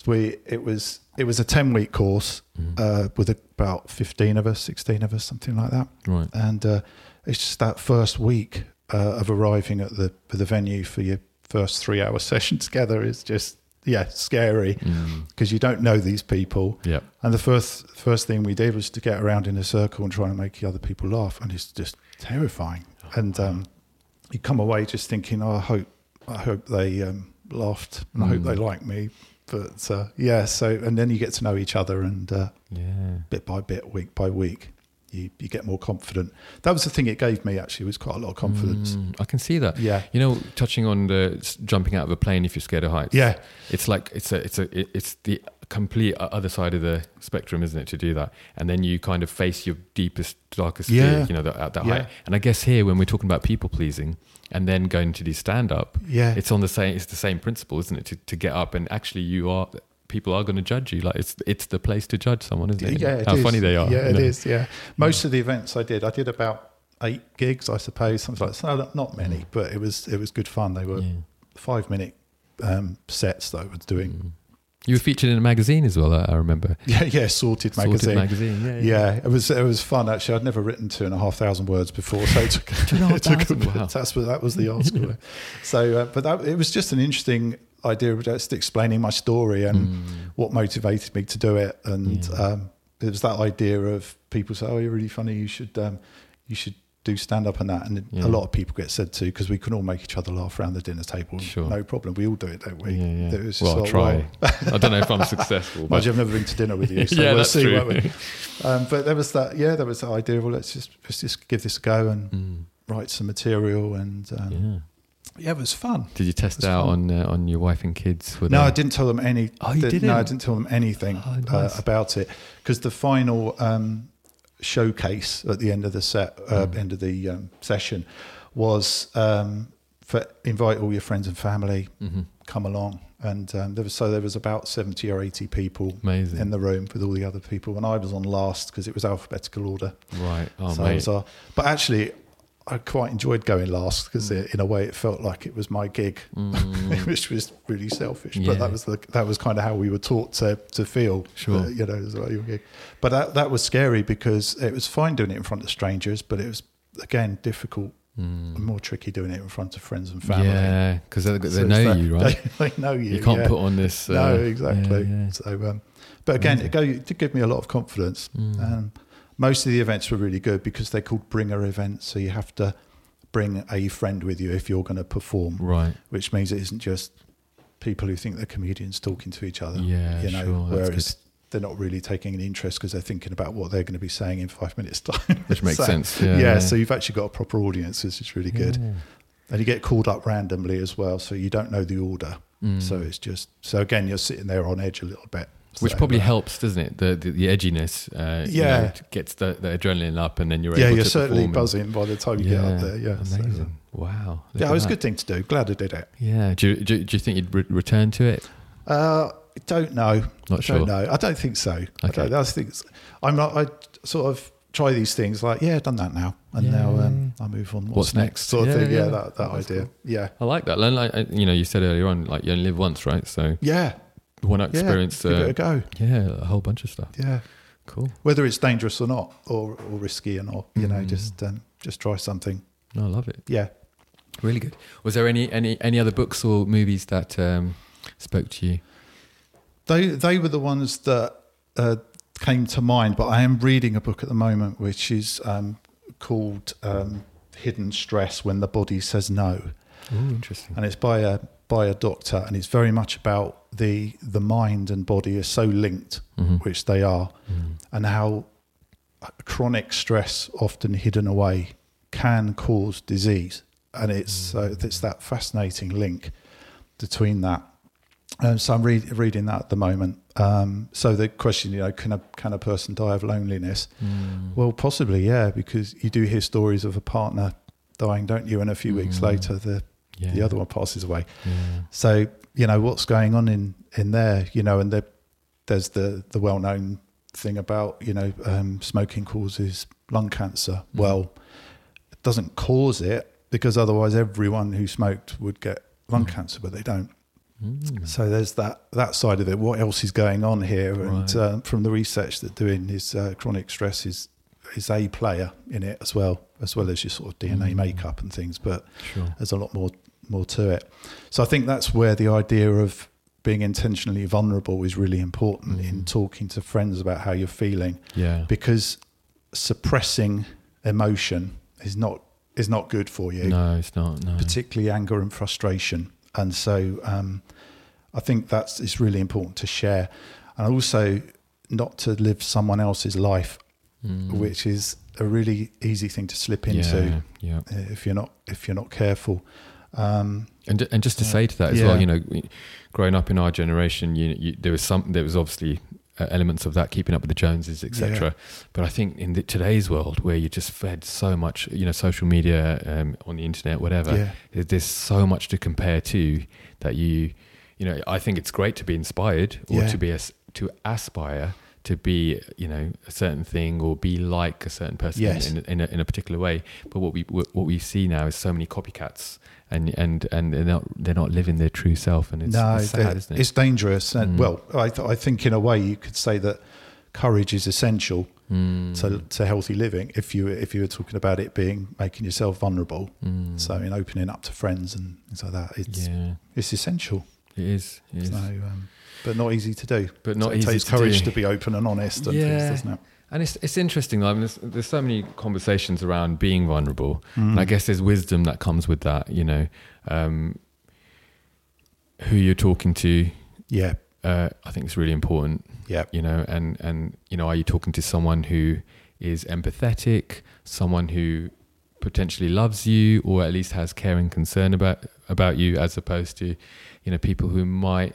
we it was it was a ten week course Mm. uh, with about fifteen of us, sixteen of us, something like that. right. and uh, it's just that first week uh, of arriving at the the venue for your first three hour (laughs) session together is just yeah scary Mm. because you don't know these people Yeah. and the first first thing we did was to get around in a circle and try and make the other people laugh and it's just terrifying and um, you come away just thinking oh, I hope I hope they um, laughed and I hope Mm. they like me but uh, yeah so and then you get to know each other and uh, Yeah. bit by bit, week by week, you, you get more confident. That was the thing it gave me actually was quite a lot of confidence. Mm, I can see that. Yeah, You know, touching on the jumping out of a plane if you're scared of heights. yeah, It's like it's a it's a it's the complete other side of the spectrum, isn't it? To do that, and then you kind of face your deepest, darkest fear. Yeah. You know, that, at that Yeah. height. And I guess here, when we're talking about people pleasing, and then going to do stand up, yeah, it's on the same. It's the same principle, isn't it? To to get up and actually, you are people are going to judge you. Like it's it's the place to judge someone, isn't it? yeah. it How is. funny they are. Yeah, it know? is. Yeah, most of the events I did, I did about eight gigs, I suppose, something like that. Not- Not many, but it was it was good fun. They were Mm. Yeah. five minute um, sets that I was doing. Mm. You were featured in a magazine as well. I, remember. (laughs) Yeah, yeah, sorted Sorted magazine. magazine. Yeah, Yeah, it was it was fun actually. I'd never written two and a half thousand words before, so it took, (laughs) Two and a half (laughs) it took a thousand, wow. That's that was the article. so, uh, but that, it was just an interesting idea of just explaining my story and Mm. what motivated me to do it. And Yeah. um, it was that idea of people say, "Oh, you're really funny. You should um, you should do stand up and that." And Yeah. a lot of people get said to because we can all make each other laugh around the dinner table. Sure. No problem. We all do it, don't we? Yeah, yeah. It was just Well, like, try. (laughs) well, I don't know if I'm successful, (laughs) Mind but you, I've never been to dinner with you, (laughs) so Yeah, we'll that's see, true. won't we? Um, but there was that, yeah, there was that idea. Of well, let's just let's just give this a go and Mm. write some material and um, yeah. Yeah, it was fun. Did you test out fun. on uh, on your wife and kids? Were No, they- I didn't tell them any. Oh, you the- didn't? No, I didn't tell them anything Oh, nice. uh, about it because the final um, showcase at the end of the set, uh, Mm. end of the um, session, was um, for invite all your friends and family, Mhm. come along, and um, there was so there was about seventy or eighty people Amazing. in the room with all the other people, and I was on last because it was alphabetical order. right. Oh, so mate. was, uh, but actually, I quite enjoyed going last because in a way it felt like it was my gig, Mm. (laughs) which was really selfish. Yeah. But that was the, that was kind of how we were taught to to feel. Sure. that, you know, it was like your gig. But that that was scary because it was fine doing it in front of strangers, but it was again difficult, Mm. more tricky doing it in front of friends and family. Yeah, because they, they So know that- you, right? (laughs) They, they know you. You can't yeah. put on this. Uh, no, exactly. yeah, yeah. So, um, but again, it, go, it did give me a lot of confidence. Mm. Um, most of the events were really good because they're called bringer events. So you have to bring a friend with you if you're going to perform, Right. which means it isn't just people who think they're comedians talking to each other. Yeah, you know, sure, whereas they're not really taking an interest because they're thinking about what they're going to be saying in five minutes' time. Which makes (laughs) So, sense. Yeah, Yeah. so you've actually got a proper audience, which is really good. Yeah. And you get called up randomly as well, so you don't know the order. Mm. So it's just so again, you're sitting there on edge a little bit. Which So, probably helps, doesn't it? The the, the edginess, uh, you Yeah. know, gets the, the adrenaline up, and then you're able. yeah, you're certainly buzzing by the time you get up there. Yeah, so, amazing. wow. look yeah, it was a good thing to do. Glad I did it. Yeah. Do you, do, you- do you think you'd re- return to it? Uh, I don't know. Not I sure. don't know. I don't think so. I, Okay. don't, I think I'm not. I sort of try these things like, yeah, I've done that now, and Yeah, now um, I move on. What's, What's next? next? Sort of Yeah, thing. Yeah, yeah. that, that That's idea. Yeah, I like that. And like, uh, you know, you said earlier on, like you only live once, right? So yeah, want to yeah. experience, Give it uh, a go. yeah, a whole bunch of stuff. Yeah, Cool. whether it's dangerous or not, or, or risky or not, you know, Mm. just um, just try something. No, I love it. Yeah. Really good. Was there any any any other books or movies that um, spoke to you? They they were the ones that uh, came to mind. But I am reading a book at the moment which is um, called um, "Hidden Stress: When the Body Says No," Oh, interesting. and it's by a by a doctor, and it's very much about the the mind and body are so linked, Mhm. which they are, Mm. and how chronic stress, often hidden away, can cause disease. And it's so it's that fascinating link between that. Um, so I'm read, reading that at the moment. Um, so the question, you know, can a can a person die of loneliness? Mm. Well, possibly, yeah, because you do hear stories of a partner dying, don't you? And a few weeks Mm. later, the yeah. the other one passes away. Yeah. So you know what's going on in in there, you know, and there, there's the the well known thing about you know um, smoking causes lung cancer. Mm. Well, it doesn't cause it because otherwise everyone who smoked would get lung Mm. cancer, but they don't. Mm. So there's that that side of it. What else is going on here? And uh, from the research that doing is uh, chronic stress is is a player in it as well, as well as your sort of DNA Mm. makeup and things. But Sure. there's a lot more more to it. So I think that's where the idea of being intentionally vulnerable is really important in Mm. talking to friends about how you're feeling Yeah. because suppressing emotion is not is not good for you No, it's not. No. particularly anger and frustration and so um, I think that's it's really important to share and also not to live someone else's life Mm. which is a really easy thing to slip into Yeah. Yeah. uh, if you're not if you're not careful um, And and just to Yeah. say to that as Yeah. well, you know, growing up in our generation, you, you there was some there was obviously uh, elements of that keeping up with the Joneses, etc. But I think in the, today's world, where you're just fed so much, you know, social media, um, on the internet, whatever, yeah there's so much to compare to that you, you know, I think it's great to be inspired or Yeah. to be as to aspire to be, you know, a certain thing or be like a certain person Yes. in, in, a, in a particular way. But what we what we see now is so many copycats, and and and they're not they're not living their true self, and it's, no, it's sad, isn't it? it's dangerous. And Mm. well, I, th- I think in a way you could say that courage is essential Mm. to, to healthy living. If you if you were talking about it being making yourself vulnerable, Mm. so in opening up to friends and things like that, it's yeah, it's essential. it is. It is. So, um, but not easy to do. But not So it easy takes to courage do. to be open and honest and Yeah. things, doesn't it? And it's it's interesting. I mean, there's, there's so many conversations around being vulnerable, Mm. and I guess there's wisdom that comes with that. You know, um, who you're talking to, Yeah, uh, I think is really important. yeah, You know, and and you know, are you talking to someone who is empathetic, someone who potentially loves you or at least has care and concern about about you, as opposed to you know people who might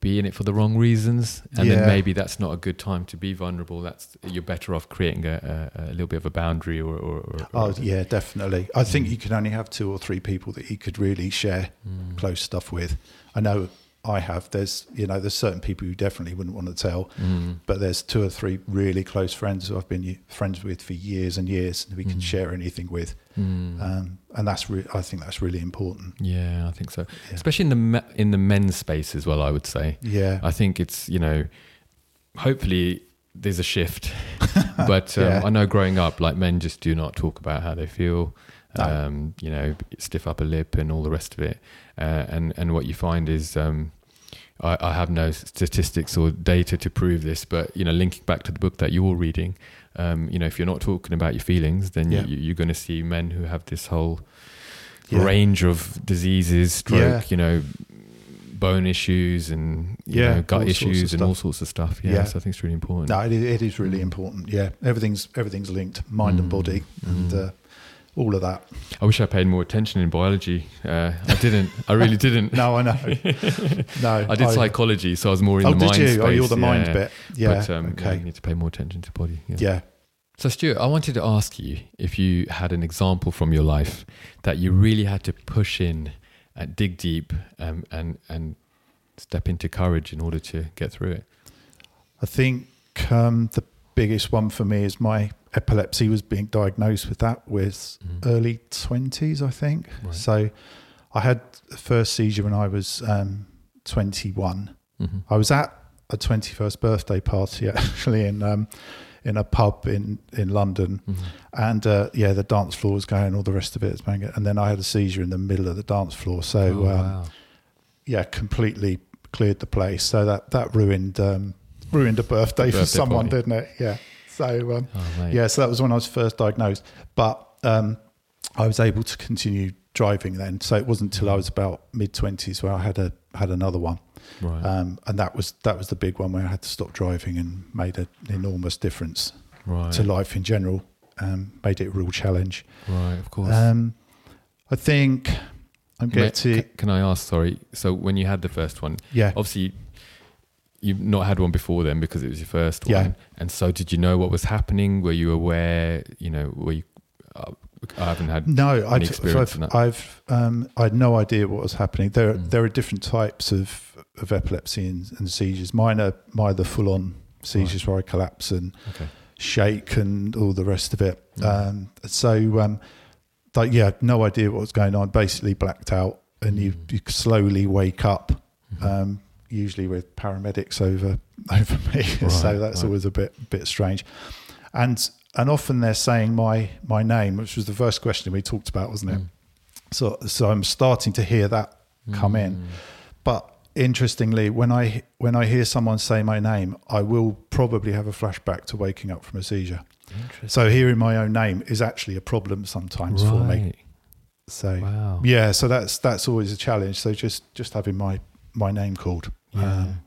be in it for the wrong reasons, and Yeah. then maybe that's not a good time to be vulnerable. That's you're better off creating a, a, a little bit of a boundary or. or, or Oh or- yeah, definitely. I think Mm. you can only have two or three people that you could really share Mm. close stuff with. I know I have. There's you know there's certain people you definitely wouldn't want to tell, Mm. but there's two or three really close friends who I've been friends with for years and years, and we can Mm. share anything with, Mm. um, and that's re- I think that's really important. yeah, I think so. Yeah. Especially in the me- in the men's space as well. I would say. Yeah, I think it's you know, hopefully there's a shift, (laughs) but um, Yeah. I know growing up, like men just do not talk about how they feel. No. Um, you know, stiff upper lip and all the rest of it, uh, and and what you find is. Um, I, I have no statistics or data to prove this, but you know, linking back to the book that you're reading, um, you know, if you're not talking about your feelings, then Yeah. you, you're going to see men who have this whole Yeah. range of diseases, stroke, Yeah. you know, bone issues and you Yeah, know, gut all sorts of issues and all sorts of stuff. Yeah, so I think it's really important. no, it, is- it is really important. Yeah, everything's everything's linked, mind and Mm. body, and Mm. uh, all of that. I wish I paid more attention in biology. Uh, I didn't. I really didn't. (laughs) No, I know. no, (laughs) I did psychology, so I was more in Oh, the did mind you? space. Oh, you're the mind bit. Yeah. But um, yeah, okay. you need to pay more attention to body. Yeah. yeah. So, Stuart, I wanted to ask you if you had an example from your life that you really had to push in and dig deep um, and and step into courage in order to get through it. I think um, the biggest one for me is my epilepsy was being diagnosed with that with Mhm. early 20s, I think. Right. So I had the first seizure when I was um, 21. Mhm. I was at a 21st birthday party (laughs) actually in um, in a pub in, in London. Mhm. And uh, yeah, the dance floor was going, all the rest of it was banging. And then I had a seizure in the middle of the dance floor. So Oh, um, wow. yeah, completely cleared the place. So that that ruined um, ruined a birthday, for someone, party. didn't it? Yeah. So um, Oh, yeah, so that was when I was first diagnosed. But um, I was able to continue driving then. So it wasn't until I was about mid twenties where I had a had another one, Right. um, and that was that was the big one where I had to stop driving and made an enormous difference right. to life in general. Um, made it a real challenge. Right. Of course. Um, I think I'm getting to can I ask? Sorry. So when you had the first one, yeah. obviously you've not had one before then because it was your first Yeah. one. And so did you know what was happening? Were you aware? You know, were you? Uh, I haven't had. No, any I'd, experience I've? I've um, I had no idea what was happening. There, Mm. there are different types of, of epilepsy and, and seizures. Mine are, are the full on seizures where I collapse and Okay. shake and all the rest of it. Mm. Um, so, um, like, yeah, no idea what was going on. Basically, blacked out, and you, Mm. you slowly wake up. Mhm. Um, usually with paramedics over (laughs) over me, Right, so that's right. always a bit bit strange. And and often they're saying my my name, which was the first question we talked about, wasn't it? Mm. So so I'm starting to hear that come in. Mm. But interestingly, when I when I hear someone say my name, I will probably have a flashback to waking up from a seizure. So hearing my own name is actually a problem sometimes for me. So Wow. yeah, so that's that's always a challenge. So just just having my my name called Yeah. um,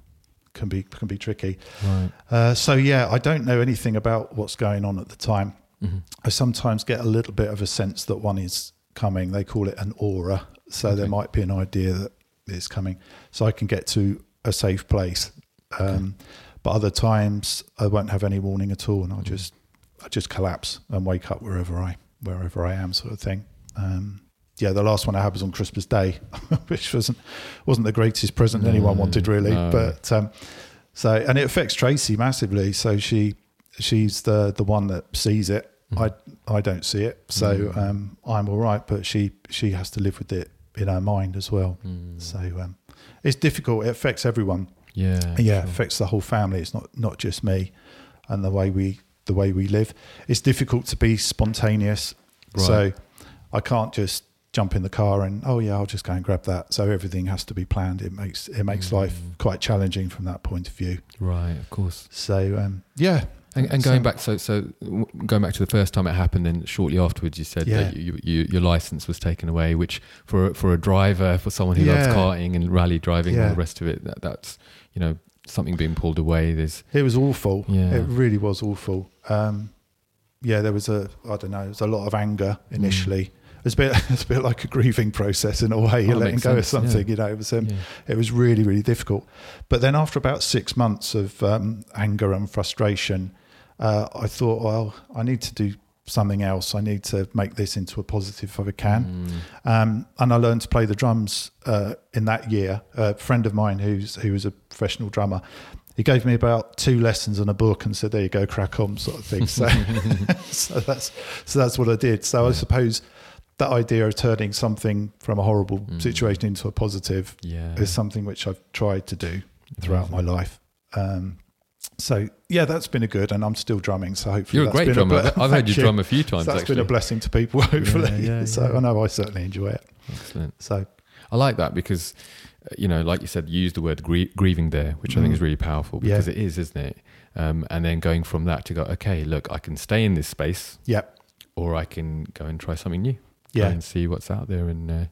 can be can be tricky. Right. Uh, so yeah, I don't know anything about what's going on at the time. Mhm. I sometimes get a little bit of a sense that one is coming. They call it an aura. So there might be an idea that it's coming. So I can get to a safe place. Um, But other times I won't have any warning at all, and I'll Mhm. just I just collapse and wake up wherever I wherever I am, sort of thing. Um, yeah, the last one I had was on Christmas Day, (laughs) which wasn't wasn't the greatest present anyone wanted really. no. But um, so and it affects Tracy massively. So she she's the the one that sees it. Mhm. I I don't see it, so Mm. um, I'm all right. But she she has to live with it in her mind as well. Mm. So um, it's difficult. It affects everyone. yeah. yeah, sure. affects the whole family. It's not not just me and the way we the way we live. It's difficult to be spontaneous. Right. So I can't just jump in the car and oh yeah, I'll just go and grab that. So everything has to be planned. It makes it makes life Mm. quite challenging from that point of view. Right. Of course. So um, yeah, And, and going So- back, so so going back to the first time it happened, and shortly afterwards, you said Yeah. that you, you, your license was taken away, which for a- for a driver, for someone who loves karting and rally driving, and all the rest of it, that, that's you know something being pulled away. There's it was awful. Yeah. It really was awful. Um, yeah, there was a I don't know, there was a lot of anger initially. It was a bit, (laughs) it's a bit like a grieving process in a way. You're Oh, letting go of sense, yeah. something, you know. It was um, Yeah. it was really really difficult. But then after about six months of um, anger and frustration, uh, I thought, well, I need to do something else. I need to make this into a positive if I can. Mm. Um, and I learned to play the drums uh, in that year. A friend of mine who's who was a professional drummer, he gave me about two lessons and a book and said, "There you go, crack on," sort of thing. So, (laughs) so that's so that's what I did. So I suppose that idea of turning something from a horrible Mm. situation into a positive Yeah. is something which I've tried to do throughout my life. Um, so yeah, that's been a good, and I'm still drumming. So hopefully, You're a that's great drummer. ble- I've heard (laughs) Thank you drum a few times. So that's actually. been a blessing to people, (laughs) hopefully. yeah, so yeah. I know I certainly enjoy it. Excellent. So I like that because, uh, you know, like you said, you used the word grie- grieving there, which I think Mm. is really powerful because it is, isn't it? Um, and then going from that to go, okay, look, I can stay in this space, yeah, or I can go and try something new. Yeah. and see what's out there, and, uh,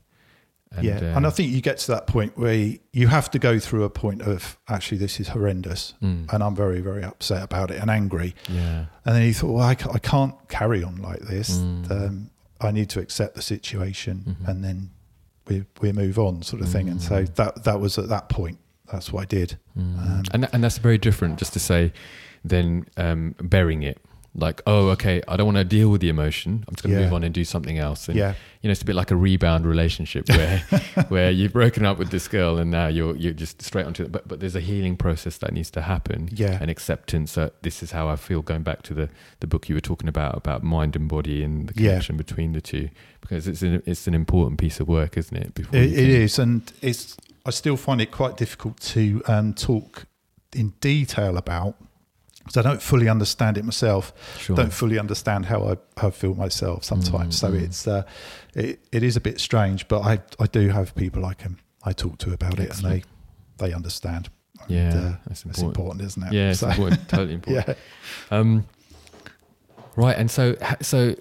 and yeah, uh, and I think you get to that point where you, have to go through a point of actually this is horrendous, mm, and I'm very very upset about it and angry. yeah, And then you thought, well, I, ca- I can't carry on like this. Mm. Um, I need to accept the situation, Mhm. and then we we move on, sort of thing. And so Mm. that that was at that point. That's what I did. Mm. Um, and and that's very different, just to say, than um, burying it. Like, oh, okay, I don't want to deal with the emotion. I'm just going to Yeah. move on and do something else. And yeah, you know, it's a bit like a rebound relationship where (laughs) where you've broken up with this girl and now you're you're just straight onto it. But but there's a healing process that needs to happen. Yeah. An acceptance that this is how I feel. Going back to the the book you were talking about about mind and body and the Yeah. connection between the two, because it's an it's an important piece of work, isn't it? Before It, it is, and it's. I still find it quite difficult to um, talk in detail about because I don't fully understand it myself. Sure. Don't fully understand how I, how I feel myself sometimes. So Mm, mm. it's uh, it, it is a bit strange, but I I do have people I can I talk to about it, and they they understand. And, Yeah, uh, that's it's important. important, isn't it? Yeah, it's So- important, (laughs) totally important. yeah, Um, right, and so so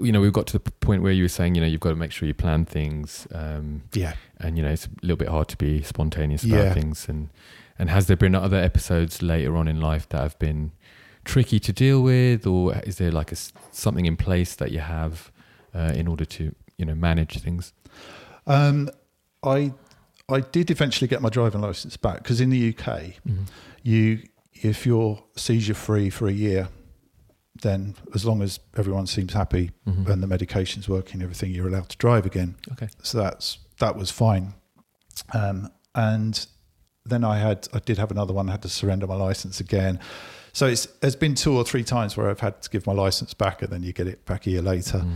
you know we've got to the point where you were saying you know you've got to make sure you plan things, um, yeah. and you know it's a little bit hard to be spontaneous about Yeah. things. And and has there been other episodes later on in life that have been tricky to deal with, or is there like a something in place that you have uh, in order to you know manage things? Um, I I did eventually get my driving license back because in the UK, you if you're seizure free for a year, then as long as everyone seems happy Mhm. and the medication's working, everything, you're allowed to drive again. Okay. So that's that was fine. Um, and then I had I did have another one. I had to surrender my license again. So it's there's been two or three times where I've had to give my license back, and then you get it back a year later. Mm.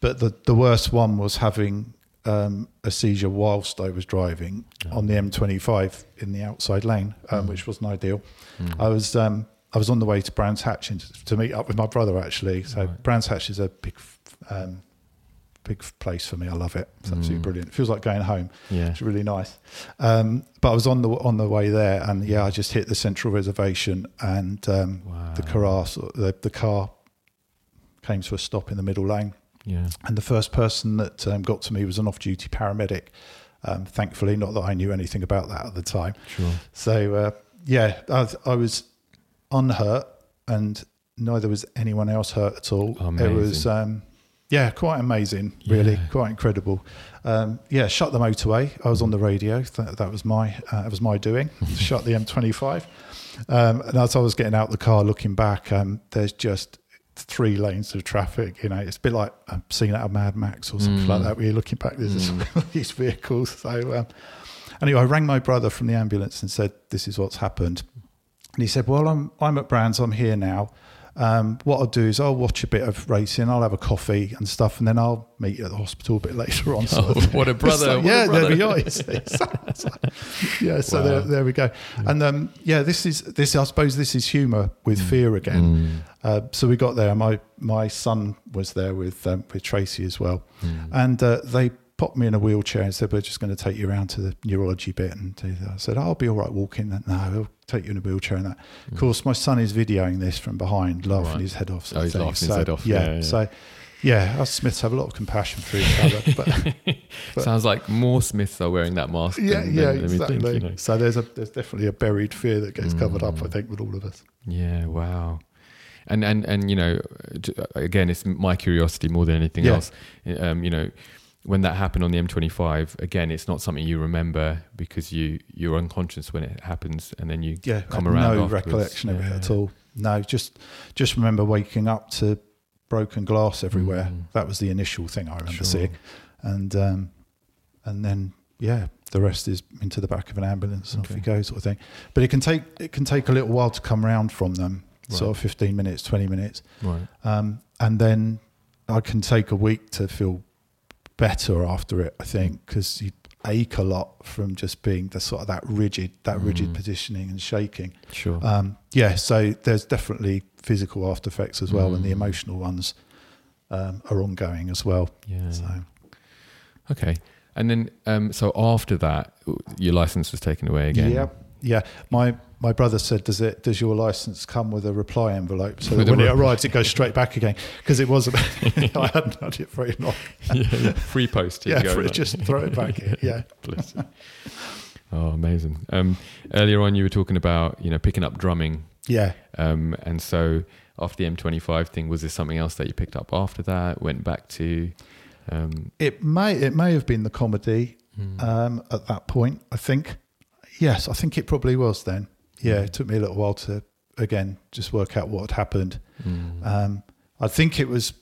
But the the worst one was having um, a seizure whilst I was driving Oh. on the M25 in the outside lane, um, Mm. which wasn't ideal. Mm. I was um, I was on the way to Brands Hatch to meet up with my brother actually. So Right. Brands Hatch is a big um, big place for me. I love it. It's absolutely Mm. brilliant. It feels like going home. yeah. It's really nice. Um, but I was on the on the way there, and yeah, I just hit the central reservation, and um, Wow. the car the, the car came to a stop in the middle lane. Yeah. And the first person that um, got to me was an off-duty paramedic. Um, thankfully, not that I knew anything about that at the time. Sure. So uh, yeah, I, was- I was unhurt, and neither was anyone else hurt at all. It was Amazing. um, yeah, quite amazing, really, Yeah. quite incredible. Um, yeah, shut the motorway. I was on the radio. That, that was my uh, that was my doing. (laughs) shut the M25. Um, and as I was getting out of the car, looking back, um, there's just three lanes of traffic. You know, it's a bit like I'm seeing out of Mad Max or something Mm. like that. Where you're looking back, there's Mm. (laughs) these vehicles. So um, anyway, I rang my brother from the ambulance and said, "This is what's happened." And he said, "Well, I'm I'm at Brands. I'm here now. Um, what I'll do is I'll watch a bit of racing. I'll have a coffee and stuff, and then I'll meet you at the hospital a bit later on." sort Oh, (laughs) what a brother, like, what a yeah, there we are. So- so- yeah, so Wow. there, there we go. And um, yeah, this is this. I suppose this is humour with fear again. Mm. Uh, so we got there. My my son was there with um, with Tracy as well, Mm. and uh, they popped me in a wheelchair and said, "We're just going to take you around to the neurology bit." And I said, "I'll be all right walking." And, no, we'll take you in a wheelchair and that. Of course, my son is videoing this from behind, laughing Right. his head off. sort Oh, he's thing. laughing his head off. Yeah, Yeah, yeah. So. Yeah, us Smiths have a lot of compassion for each other, (laughs) but but- Sounds like more Smiths are wearing that mask. yeah, than, yeah, than, exactly. think, you know. So there's a there's definitely a buried fear that gets covered up, I Mm. think, with all of us. Yeah, wow. And and and you know, again, it's my curiosity more than anything Yeah. else. Um, you know, when that happened on the M25, again, it's not something you remember because you you're unconscious when it happens, and then you yeah, come around. no afterwards. recollection of it at all. No, just just remember waking up to broken glass everywhere. Mm. That was the initial thing I remember Sure. seeing, and um, and then yeah, the rest is into the back of an ambulance and off Okay. you go, sort of thing. But it can take it can take a little while to come round from them, Right. sort of fifteen minutes, twenty minutes, Right. um, and then I can take a week to feel better after it. I think because you ache a lot from just being the sort of that rigid, that rigid Mm. positioning and shaking. Sure. Um, yeah, so there's definitely physical after effects as well, and the Mm. emotional ones um, are ongoing as well. yeah. So Okay. And then, um, so after that, your license was taken away again. yeah, yeah. My my brother said, "Does it? Does your license come with a reply envelope? So when it arrives, it goes straight back again? Because it wasn't. (laughs) (laughs) I hadn't had it very long. yeah, yeah. Free post. (laughs) Yeah, for, just throw it back. in. Yeah. Oh, amazing. Um, earlier on, you were talking about you know picking up drumming, yeah. um, and so after the M25 thing, was there something else that you picked up after that? Went back to, um, It may it may have been the comedy mm, um, at that point. I think. Yes, I think it probably was then. Yeah, it took me a little while to again just work out what had happened. mm, Um, I think it was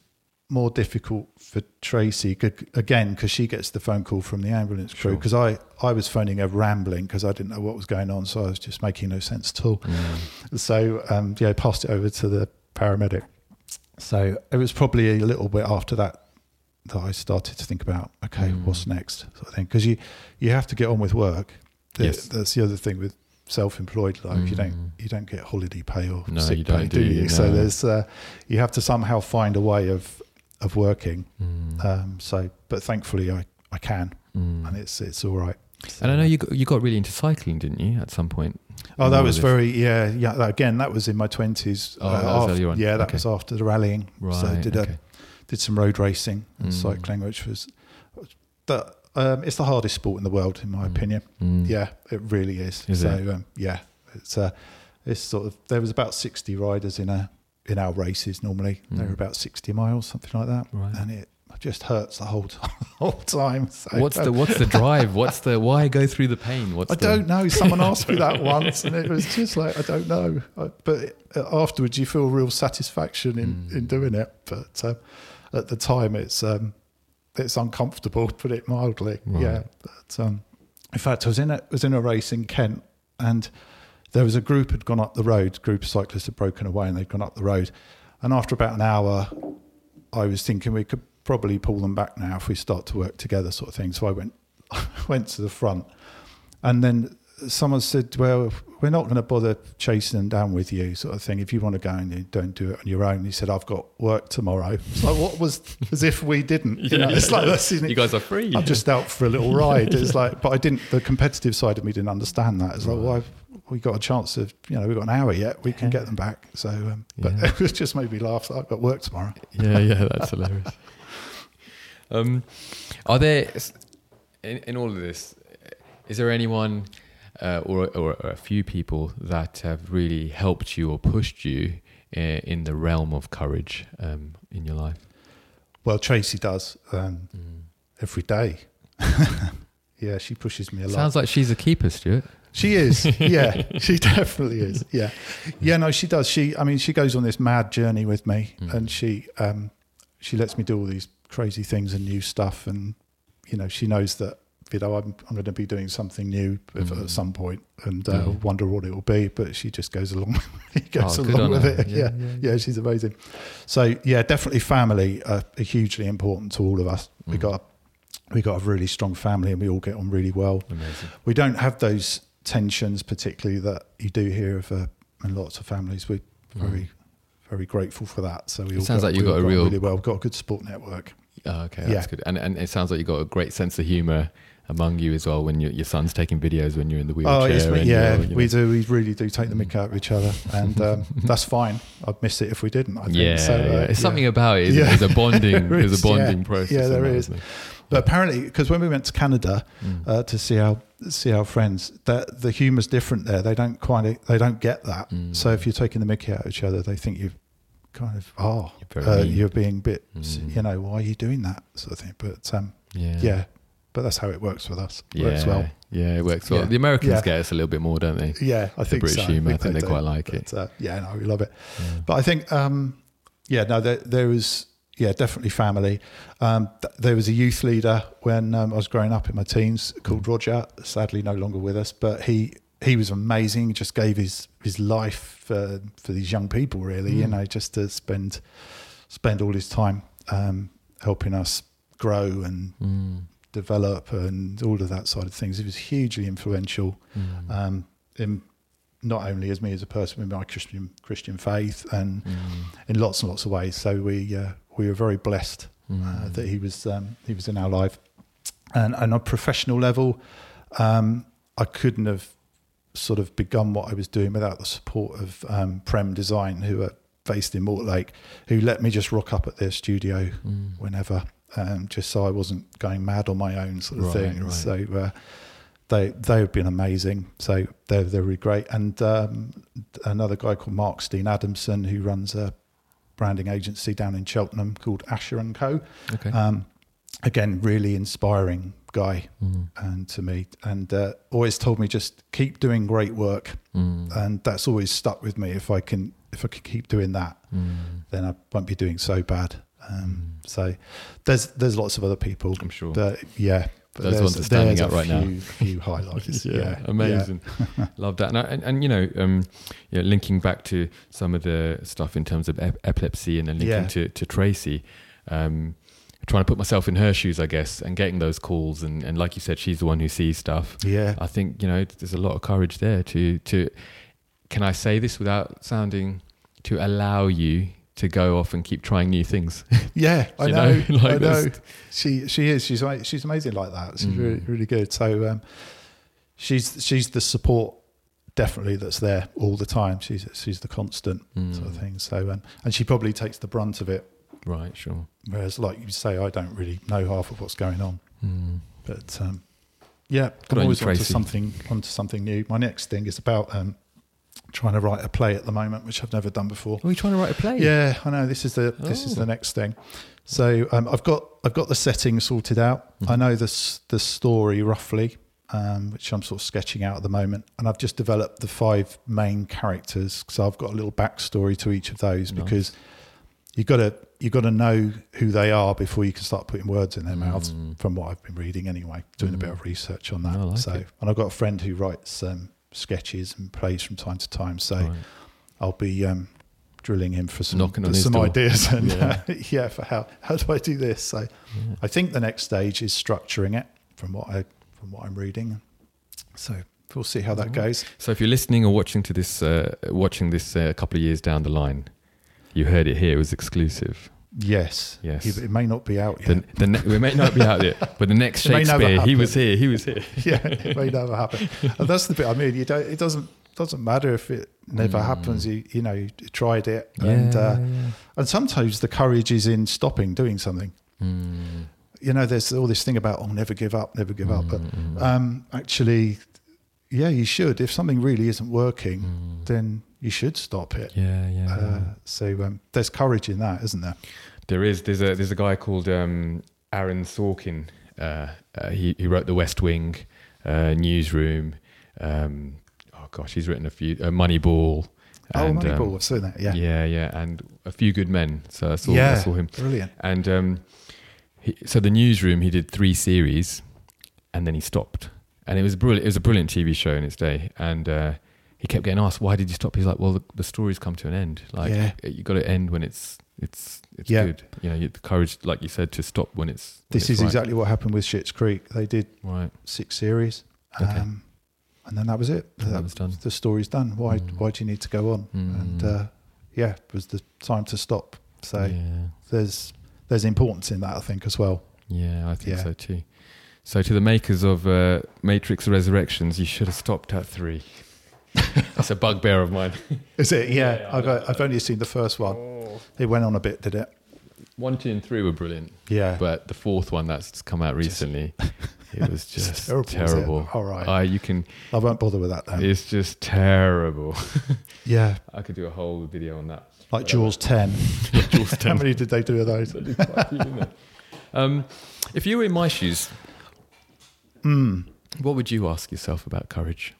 more difficult for Tracy again because she gets the phone call from the ambulance crew Sure. because I, I was phoning her rambling because I didn't know what was going on so I was just making no sense at all. mm, So um, yeah, I passed it over to the paramedic. So it was probably a little bit after that that I started to think about okay, Mm. what's next sort of thing because you you have to get on with work. The- Yes. that's the other thing with self-employed life. You Mm. don't you don't get holiday pay or No, sick you pay, don't, do do you? you? So there's uh, you have to somehow find a way of of working. mm, Um, so, but thankfully I, I can, mm. and it's it's all right. And I know you got, you got really into cycling, didn't you, at some point? Oh, that was very yeah yeah. that- Again, that was in my twenties. Oh, that was. Yeah, that Okay. was after the rallying. Right. So I did okay. a did some road racing and Mm. cycling, which was the um, it's the hardest sport in the world, in my Mm. opinion. Mm. Yeah, it really is. Is so? Um, yeah, it's uh, it's sort of there was about sixty riders in a in our races. Normally they Mm. were about sixty miles, something like that, Right. and it just hurts the whole (laughs) time. whole time. So, What's the um, what's the (laughs) drive? What's the why go through the pain? What's I the, don't know. Someone asked me that (laughs) once, and it was just like I don't know. I, but afterwards, you feel real satisfaction in, Mm. in doing it. But um, at the time, it's um, it's uncomfortable, to put it mildly. Right. Yeah. But um, in fact, I was in a was in a race in Kent, and there was a group had gone up the road. A group of cyclists had broken away, and they'd gone up the road. And after about an hour, I was thinking we could probably pull them back now if we start to work together, sort of thing. So I went (laughs) went to the front, and then someone said, "Well, we're not going to bother chasing them down with you, sort of thing. If you want to go and you don't do it on your own." He said, "I've got work tomorrow." (laughs) It's like what was as if we didn't. You know, it's like that's you guys are free. I'm just out for a little ride. It's like, but I didn't. The competitive side of me didn't understand that. It's like, well, I've, we got a chance of, you know, we've got an hour yet. We can get them back. So, um, but Yeah. (laughs) it just made me laugh. I've got work tomorrow. yeah, yeah, that's hilarious. (laughs) Um, are there in, in all of this? Is there anyone uh, or, or a few people that have really helped you or pushed you uh, in the realm of courage um, in your life? Well, Tracy does um, every day. (laughs) yeah, she pushes me a lot. Sounds like she's a keeper, Stuart. She is. (laughs) Yeah, she definitely is. Yeah. Yeah, no, she does. She, I mean, she goes on this mad journey with me Mm. and she, um, she lets me do all these crazy things and new stuff. And, you know, she knows that, you know, I'm, I'm going to be doing something new Mm. at some point and uh, Mm. wonder what it will be. But she just goes along, (laughs) goes Oh, along with her. it. Yeah, Yeah, yeah, yeah, she's amazing. So, yeah, definitely family are, hugely important to all of us. We Mm. got, we got a really strong family and we all get on really well Amazing. we don't have those tensions particularly that you do hear of uh, in lots of families. We're very, very grateful for that. So we Mm. It all sounds got, like you've we got a real- really well. We've got a good support network. Oh, okay, Yeah. that's good. And and it sounds like you've got a great sense of humour among you as well when your your son's taking videos when you're in the wheelchair. Oh, yes, and yeah, you we do. We really do take the mick out of each other, and um, (laughs) that's fine. I'd miss it if we didn't. I think. Yeah, so, uh, yeah. It's yeah. something about it. Isn't Yeah. it? There's a bonding. (laughs) There there's a bonding process. Yeah, there that, is. But apparently, because when we went to Canada Mm. uh, to see our see our friends, that the humour's different there. They don't quite they don't get that. Mm. So if you're taking the mickey out of each other, they think you've kind of oh You're uh, you're being a bit Mm. you know why are you doing that sort of thing but um Yeah. But that's how it works with us Yeah. works well Yeah, it works well. Yeah. The Americans Yeah. get us a little bit more, don't they? yeah i think British so. humour, I think they do. quite like it. But, uh, yeah no we love it Yeah. but i think um yeah no there, there was yeah definitely family um th- there was a youth leader when um, i was growing up in my teens Mm. called roger sadly no longer with us but he he was amazing he just gave his his life for for these young people really you Mm. know just to spend spend all his time um helping us grow and Mm. Develop and all of that side of things. It was hugely influential Mm. um, in not only as me as a person with my Christian Christian faith and Mm. in lots and lots of ways. So we uh, we were very blessed uh, Mm. that he was um, he was in our life. And, and on a professional level, um, I couldn't have sort of begun what I was doing without the support of um, Prem Design, who are based in Mortlake, who let me just rock up at their studio Mm. whenever, um, just so I wasn't going mad on my own sort of Right, thing. right. So uh, they they've been amazing. So they're they're really great. And um, another guy called Mark Steen Adamson who runs a branding agency down in Cheltenham called Asher and Co. Okay. Um, again, really inspiring guy Mm. and to me, and uh, always told me just keep doing great work, Mm. and that's always stuck with me. If I can if I can keep doing that, Mm. then I won't be doing so bad. Um, so there's there's lots of other people. I'm sure. That, yeah, but Those ones are standing out right now. few, Few highlights. (laughs) yeah, yeah, amazing. (laughs) Love that. And, and, and you know, um, you know, linking back to some of the stuff in terms of ep- epilepsy and then linking Yeah. to, to Tracy, um, trying to put myself in her shoes, I guess, and getting those calls. And, and like you said, she's the one who sees stuff. Yeah, I think, you know, there's a lot of courage there to, to can I say this without sounding, to allow you to go off and keep trying new things. (laughs) yeah. I know. know, (laughs) like I know. She she is. She's ama- she's amazing like that. She's Mm. really really good. So um, she's she's the support definitely that's there all the time. She's she's the constant sort of Mm. thing. So um, and she probably takes the brunt of it. Right, sure. Whereas, like you say, I don't really know half of what's going on. Mm. But um, yeah, Good I'm always onto something onto something new. My next thing is about um, trying to write a play at the moment, which I've never done before. Are we trying to write a play? Yeah, I know. This is the this is Oh. the next thing. So um, I've got I've got the setting sorted out. Mhm. I know the the story roughly, um, which I'm sort of sketching out at the moment, and I've just developed the five main characters. So I've got a little backstory to each of those Nice. because you got to you got to know who they are before you can start putting words in their mouths. Mm. From what I've been reading, anyway, doing a bit Mm. of research on that. Like so, it. and I've got a friend who writes um, sketches and plays from time to time. So. Right. I'll be um, drilling him for some for some door. ideas (laughs) and Yeah. yeah. (laughs) yeah, for how how do I do this? So Yeah. I think the next stage is structuring it from what I from what I'm reading. So we'll see how that Alright. goes. So if you're listening or watching to this, uh, watching this uh, a couple of years down the line, you heard it here. It was exclusive. Yes, Yes. It, it may not be out yet. the ne- we may not be out there, but the next (laughs) It Shakespeare, he was here. He was here. (laughs) yeah, it may never happen. And that's the bit. I mean, you don't. It doesn't doesn't matter if it never Mm. happens. You you know, you tried it, and uh, and sometimes the courage is in stopping doing something. Mm, You know, there's all this thing about oh, never give up, never give up, but mm, mm, Um, actually, yeah, you should. If something really isn't working, mm. then you should stop it. yeah, yeah. yeah. Uh, so um, there's courage in that, isn't there? There is. There's a there's a guy called um, Aaron Sorkin. Uh, uh, he he wrote The West Wing, uh, Newsroom. Um, oh gosh, he's written a few. Uh, Moneyball. oh, Moneyball, um, I've seen that. Yeah, yeah, yeah, and a few good men. So I saw I saw him. brilliant. And um, he, so the newsroom, he did three series, and then he stopped. And it was brilliant. It was a brilliant TV show in its day. And uh, he kept getting asked, "Why did you stop?" He's like, "Well, the, the story's come to an end. Like Yeah. you got to end when it's it's it's Yeah. good. You know, you, the courage, like you said, to stop when it's. when This it's is right. exactly what happened with Schitt's Creek. They did right. six series, Okay. um, and then that was it. And that was done. The story's done. Why? Mm. Why do you need to go on? And Mm. uh, yeah, it was the time to stop. So yeah, there's there's importance in that, I think, as well. yeah, I think Yeah. so too. So to the makers of uh, Matrix Resurrections, you should have stopped at three. That's a bugbear of mine. (laughs) Is it? Yeah, Yeah, I've I've only seen the first one. It went on a bit, did it? one, two, and three were brilliant, Yeah. but the fourth one that's come out recently, (laughs) it was just terrible, terrible. All right. Uh, you can. I won't bother with that then. It's just terrible. (laughs) Yeah. I could do a whole video on that. Like Jaws 10. Jaws How many did they do of those? They do quite a few, didn't they? um, if you were in my shoes, Mm. what would you ask yourself about courage?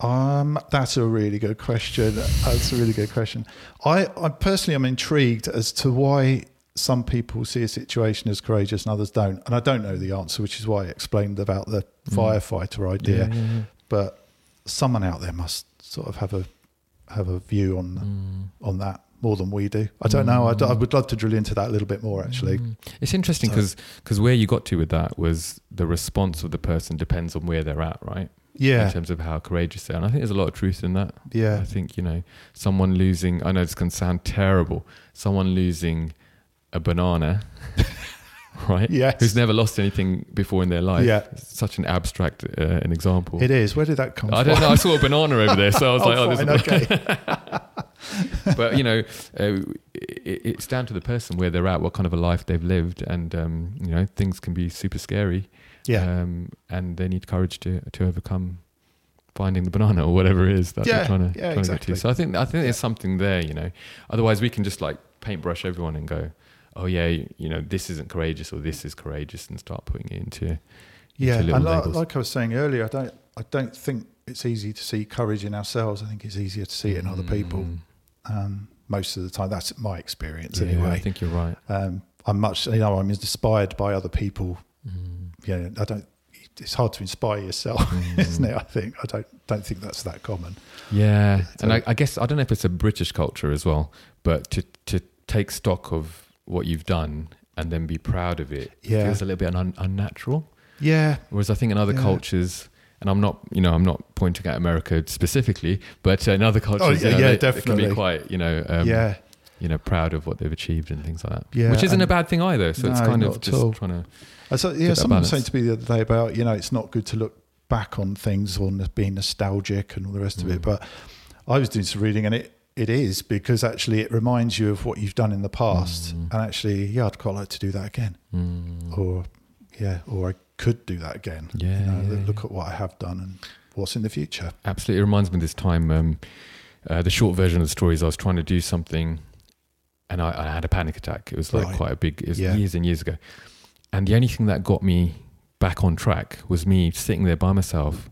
Um, that's a really good question. That's a really good question. I, I personally am intrigued as to why some people see a situation as courageous and others don't. And I don't know the answer, which is why I explained about the firefighter idea. Mm. Yeah, yeah, yeah. But someone out there must sort of have a have a view on Mm. on that more than we do. I don't know. I'd, love to drill into that a little bit more, actually. Mm. It's interesting So- because where you got to with that was the response of the person depends on where they're at, right? In terms of how courageous they are. And I think there's a lot of truth in that. Yeah. I think, you know, someone losing, I know this can sound terrible, someone losing a banana, (laughs) right? Yes. Who's never lost anything before in their life. Yeah. It's such an abstract uh, an example. it is. Where did that come I from? I don't know. I saw a banana over there, so I was (laughs) Oh, like, "Oh, fine, this is." okay. (laughs) but you know, uh, it, it's down to the person where they're at, what kind of a life they've lived, and um, you know, things can be super scary. Yeah, Um, and they need courage to to overcome finding the banana or whatever it is that Yeah, they're trying to, yeah, trying to get to. So I think I think there's something there, you know. Otherwise, we can just like paintbrush everyone and go, "Oh yeah, you know, this isn't courageous or this is courageous," and start putting it into yeah. little And like, like I was saying earlier, I don't. I don't think it's easy to see courage in ourselves. I think it's easier to see it in other people. Mm, Um, most of the time, that's my experience yeah, anyway. I think you're right. Um, I'm much, you know, I'm inspired by other people. Mm, You know, I don't. It's hard to inspire yourself, (laughs) mm. isn't it? I think I don't don't think that's that common. Yeah, So- and I, I guess I don't know if it's a British culture as well, but to to take stock of what you've done and then be proud of it Yeah. feels a little bit un- unnatural. Yeah, Whereas I think in other Yeah. cultures, and I'm not, you know, I'm not pointing at America specifically, but in other cultures, Oh, you yeah, know, yeah, they, they can be quite, you know, um, yeah, you know, proud of what they've achieved and things like that. Yeah, which isn't a bad thing either. So it's kind of just trying to. So, yeah, someone was saying to me the other day about you know it's not good to look back on things or being nostalgic and all the rest of it. Mm. But I was doing some reading and it it is because actually it reminds you of what you've done in the past. Mm. And actually, yeah, I'd quite like to do that again, Mm, or yeah, or I could do that again. Yeah, you know, yeah, look yeah. at what I have done and what's in the future. absolutely, it reminds me of this time. Um, uh, the short version of the story is I was trying to do something, and I, I had a panic attack. It was like Right. quite a big. It was Yeah. years and years ago, and the only thing that got me back on track was me sitting there by myself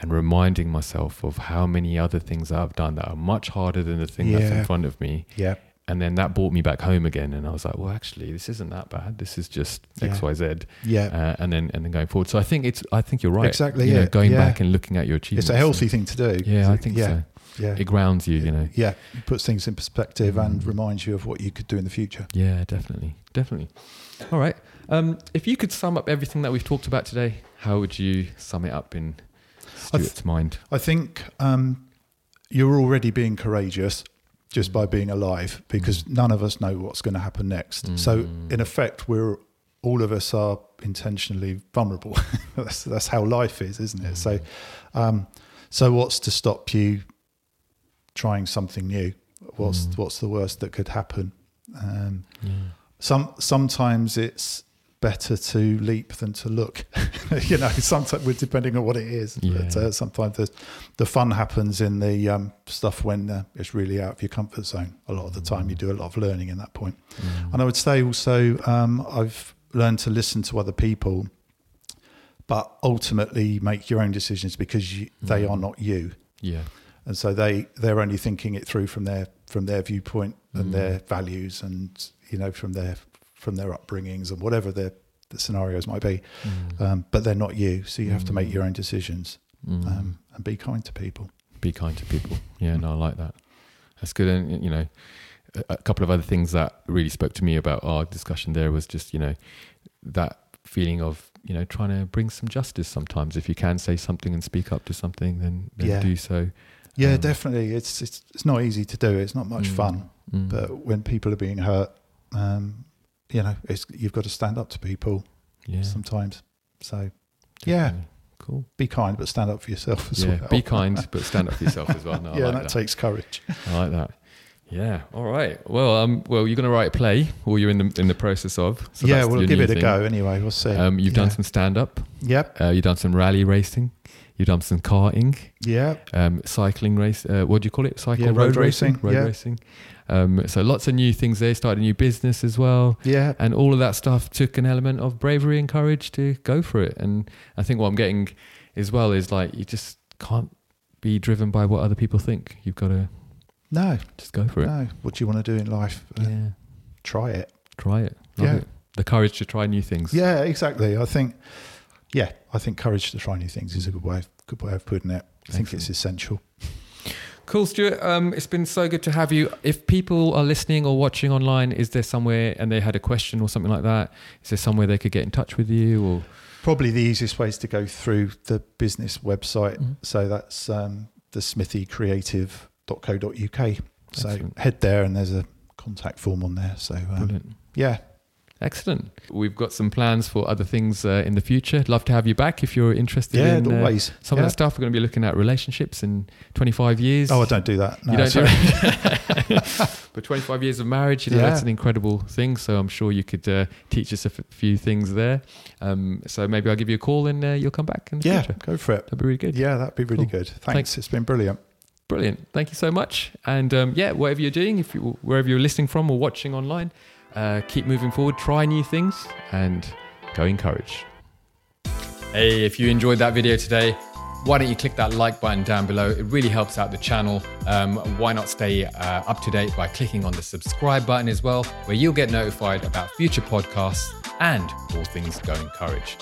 and reminding myself of how many other things I've done that are much harder than the thing that's in front of me. Yeah, And then that brought me back home again, and I was like, "Well, actually, this isn't that bad. This is just X, Yeah. Y, Z." yeah. Uh, and then and then going forward. So I think it's I think you're right. Exactly, You know, yeah, going yeah. back and looking at your achievements. It's a healthy thing to do. Yeah, I think yeah, so. Yeah, It grounds you, you know. yeah. It puts things in perspective and Mm. reminds you of what you could do in the future. Yeah, definitely, definitely. All right. Um, if you could sum up everything that we've talked about today, how would you sum it up in I th- mind? I think um, you're already being courageous just by being alive because none of us know what's going to happen next. So, Mm. in effect, we're all of us are intentionally vulnerable. (laughs) that's that's how life is, isn't it? So, um, so what's to stop you trying something new? What's Mm. what's the worst that could happen? Um, Yeah. some sometimes it's better to leap than to look. (laughs) you know, sometimes depending on what it is. But Yeah. uh, sometimes the the fun happens in the um, stuff when uh, it's really out of your comfort zone. A lot of the time, you do a lot of learning in that point. Mm. And I would say also, um, I've learned to listen to other people, but ultimately make your own decisions because you, they Mm. are not you Yeah. And so they they're only thinking it through from their from their viewpoint and Mm. their values and you know from their from their upbringings and whatever their the scenarios might be Mm. um, but they're not you so you have to make Mm. your own decisions Mm. um, and be kind to people Be kind to people. Yeah, no, I like that. That's good. And you know, a, a couple of other things that really spoke to me about our discussion there was just you know that feeling of you know trying to bring some justice sometimes. If you can say something and speak up to something, then, then Yeah. do so. Yeah Um, definitely it's, it's it's not easy to do it's not much Mm. fun Mm. but when people are being hurt um, you know it's you've got to stand up to people yeah, sometimes so yeah. cool. be kind but stand up for yourself as Yeah, well be kind, but stand up for yourself as well. (laughs) No, yeah like that, that. takes courage I like that. Yeah. All right. Well, um, well, you're going to write a play, or you're in the in the process of. So yeah, we'll give it a go anyway. We'll see. Um, you've yeah. done some stand up. Yep. Uh, you've done some rally racing. You've done some karting, Yeah. um, cycling race. Uh, what do you call it? Cycle Yeah, road, road racing. racing, Road yeah. racing. Um, so lots of new things there. Started a new business as well. Yeah. and all of that stuff took an element of bravery and courage to go for it and i think what i'm getting as well is like you just can't be driven by what other people think you've got to No. just go for it No. What do you want to do in life? Uh, yeah Try it. try it Love Yeah. it. the courage to try new things Yeah, exactly. I think, yeah, I think courage to try new things is a good way, good way of putting it. I think it's essential. cool stuart um, it's been so good to have you if people are listening or watching online is there somewhere and they had a question or something like that is there somewhere they could get in touch with you or Probably the easiest way is to go through the business website. Mhm. So that's um, the smithycreative.co.uk. So Excellent. head there and there's a contact form on there. So um, yeah, Excellent. We've got some plans for other things uh, in the future. Love to have you back if you're interested yeah, in uh, always. some yeah. of that stuff. We're going to be looking at relationships in 25 years. Oh, I don't do that. No, you don't do sorry. it. (laughs) (laughs) but 25 years of marriage, you know, Yeah. that's an incredible thing. So I'm sure you could uh, teach us a f- few things there. Um, so maybe I'll give you a call and uh, you'll come back in the Yeah, future. go for it. That'd be really good. Yeah, that'd be really Cool. good. Thanks. Thanks. It's been brilliant. Brilliant. Thank you so much. And um, yeah, whatever you're doing, if you, wherever you're listening from or watching online, uh, keep moving forward, try new things, and go in courage. Hey, if you enjoyed that video today, why don't you click that like button down below? It really helps out the channel. Um, why not stay uh, up to date by clicking on the subscribe button as well, where you'll get notified about future podcasts and all things Go In Courage.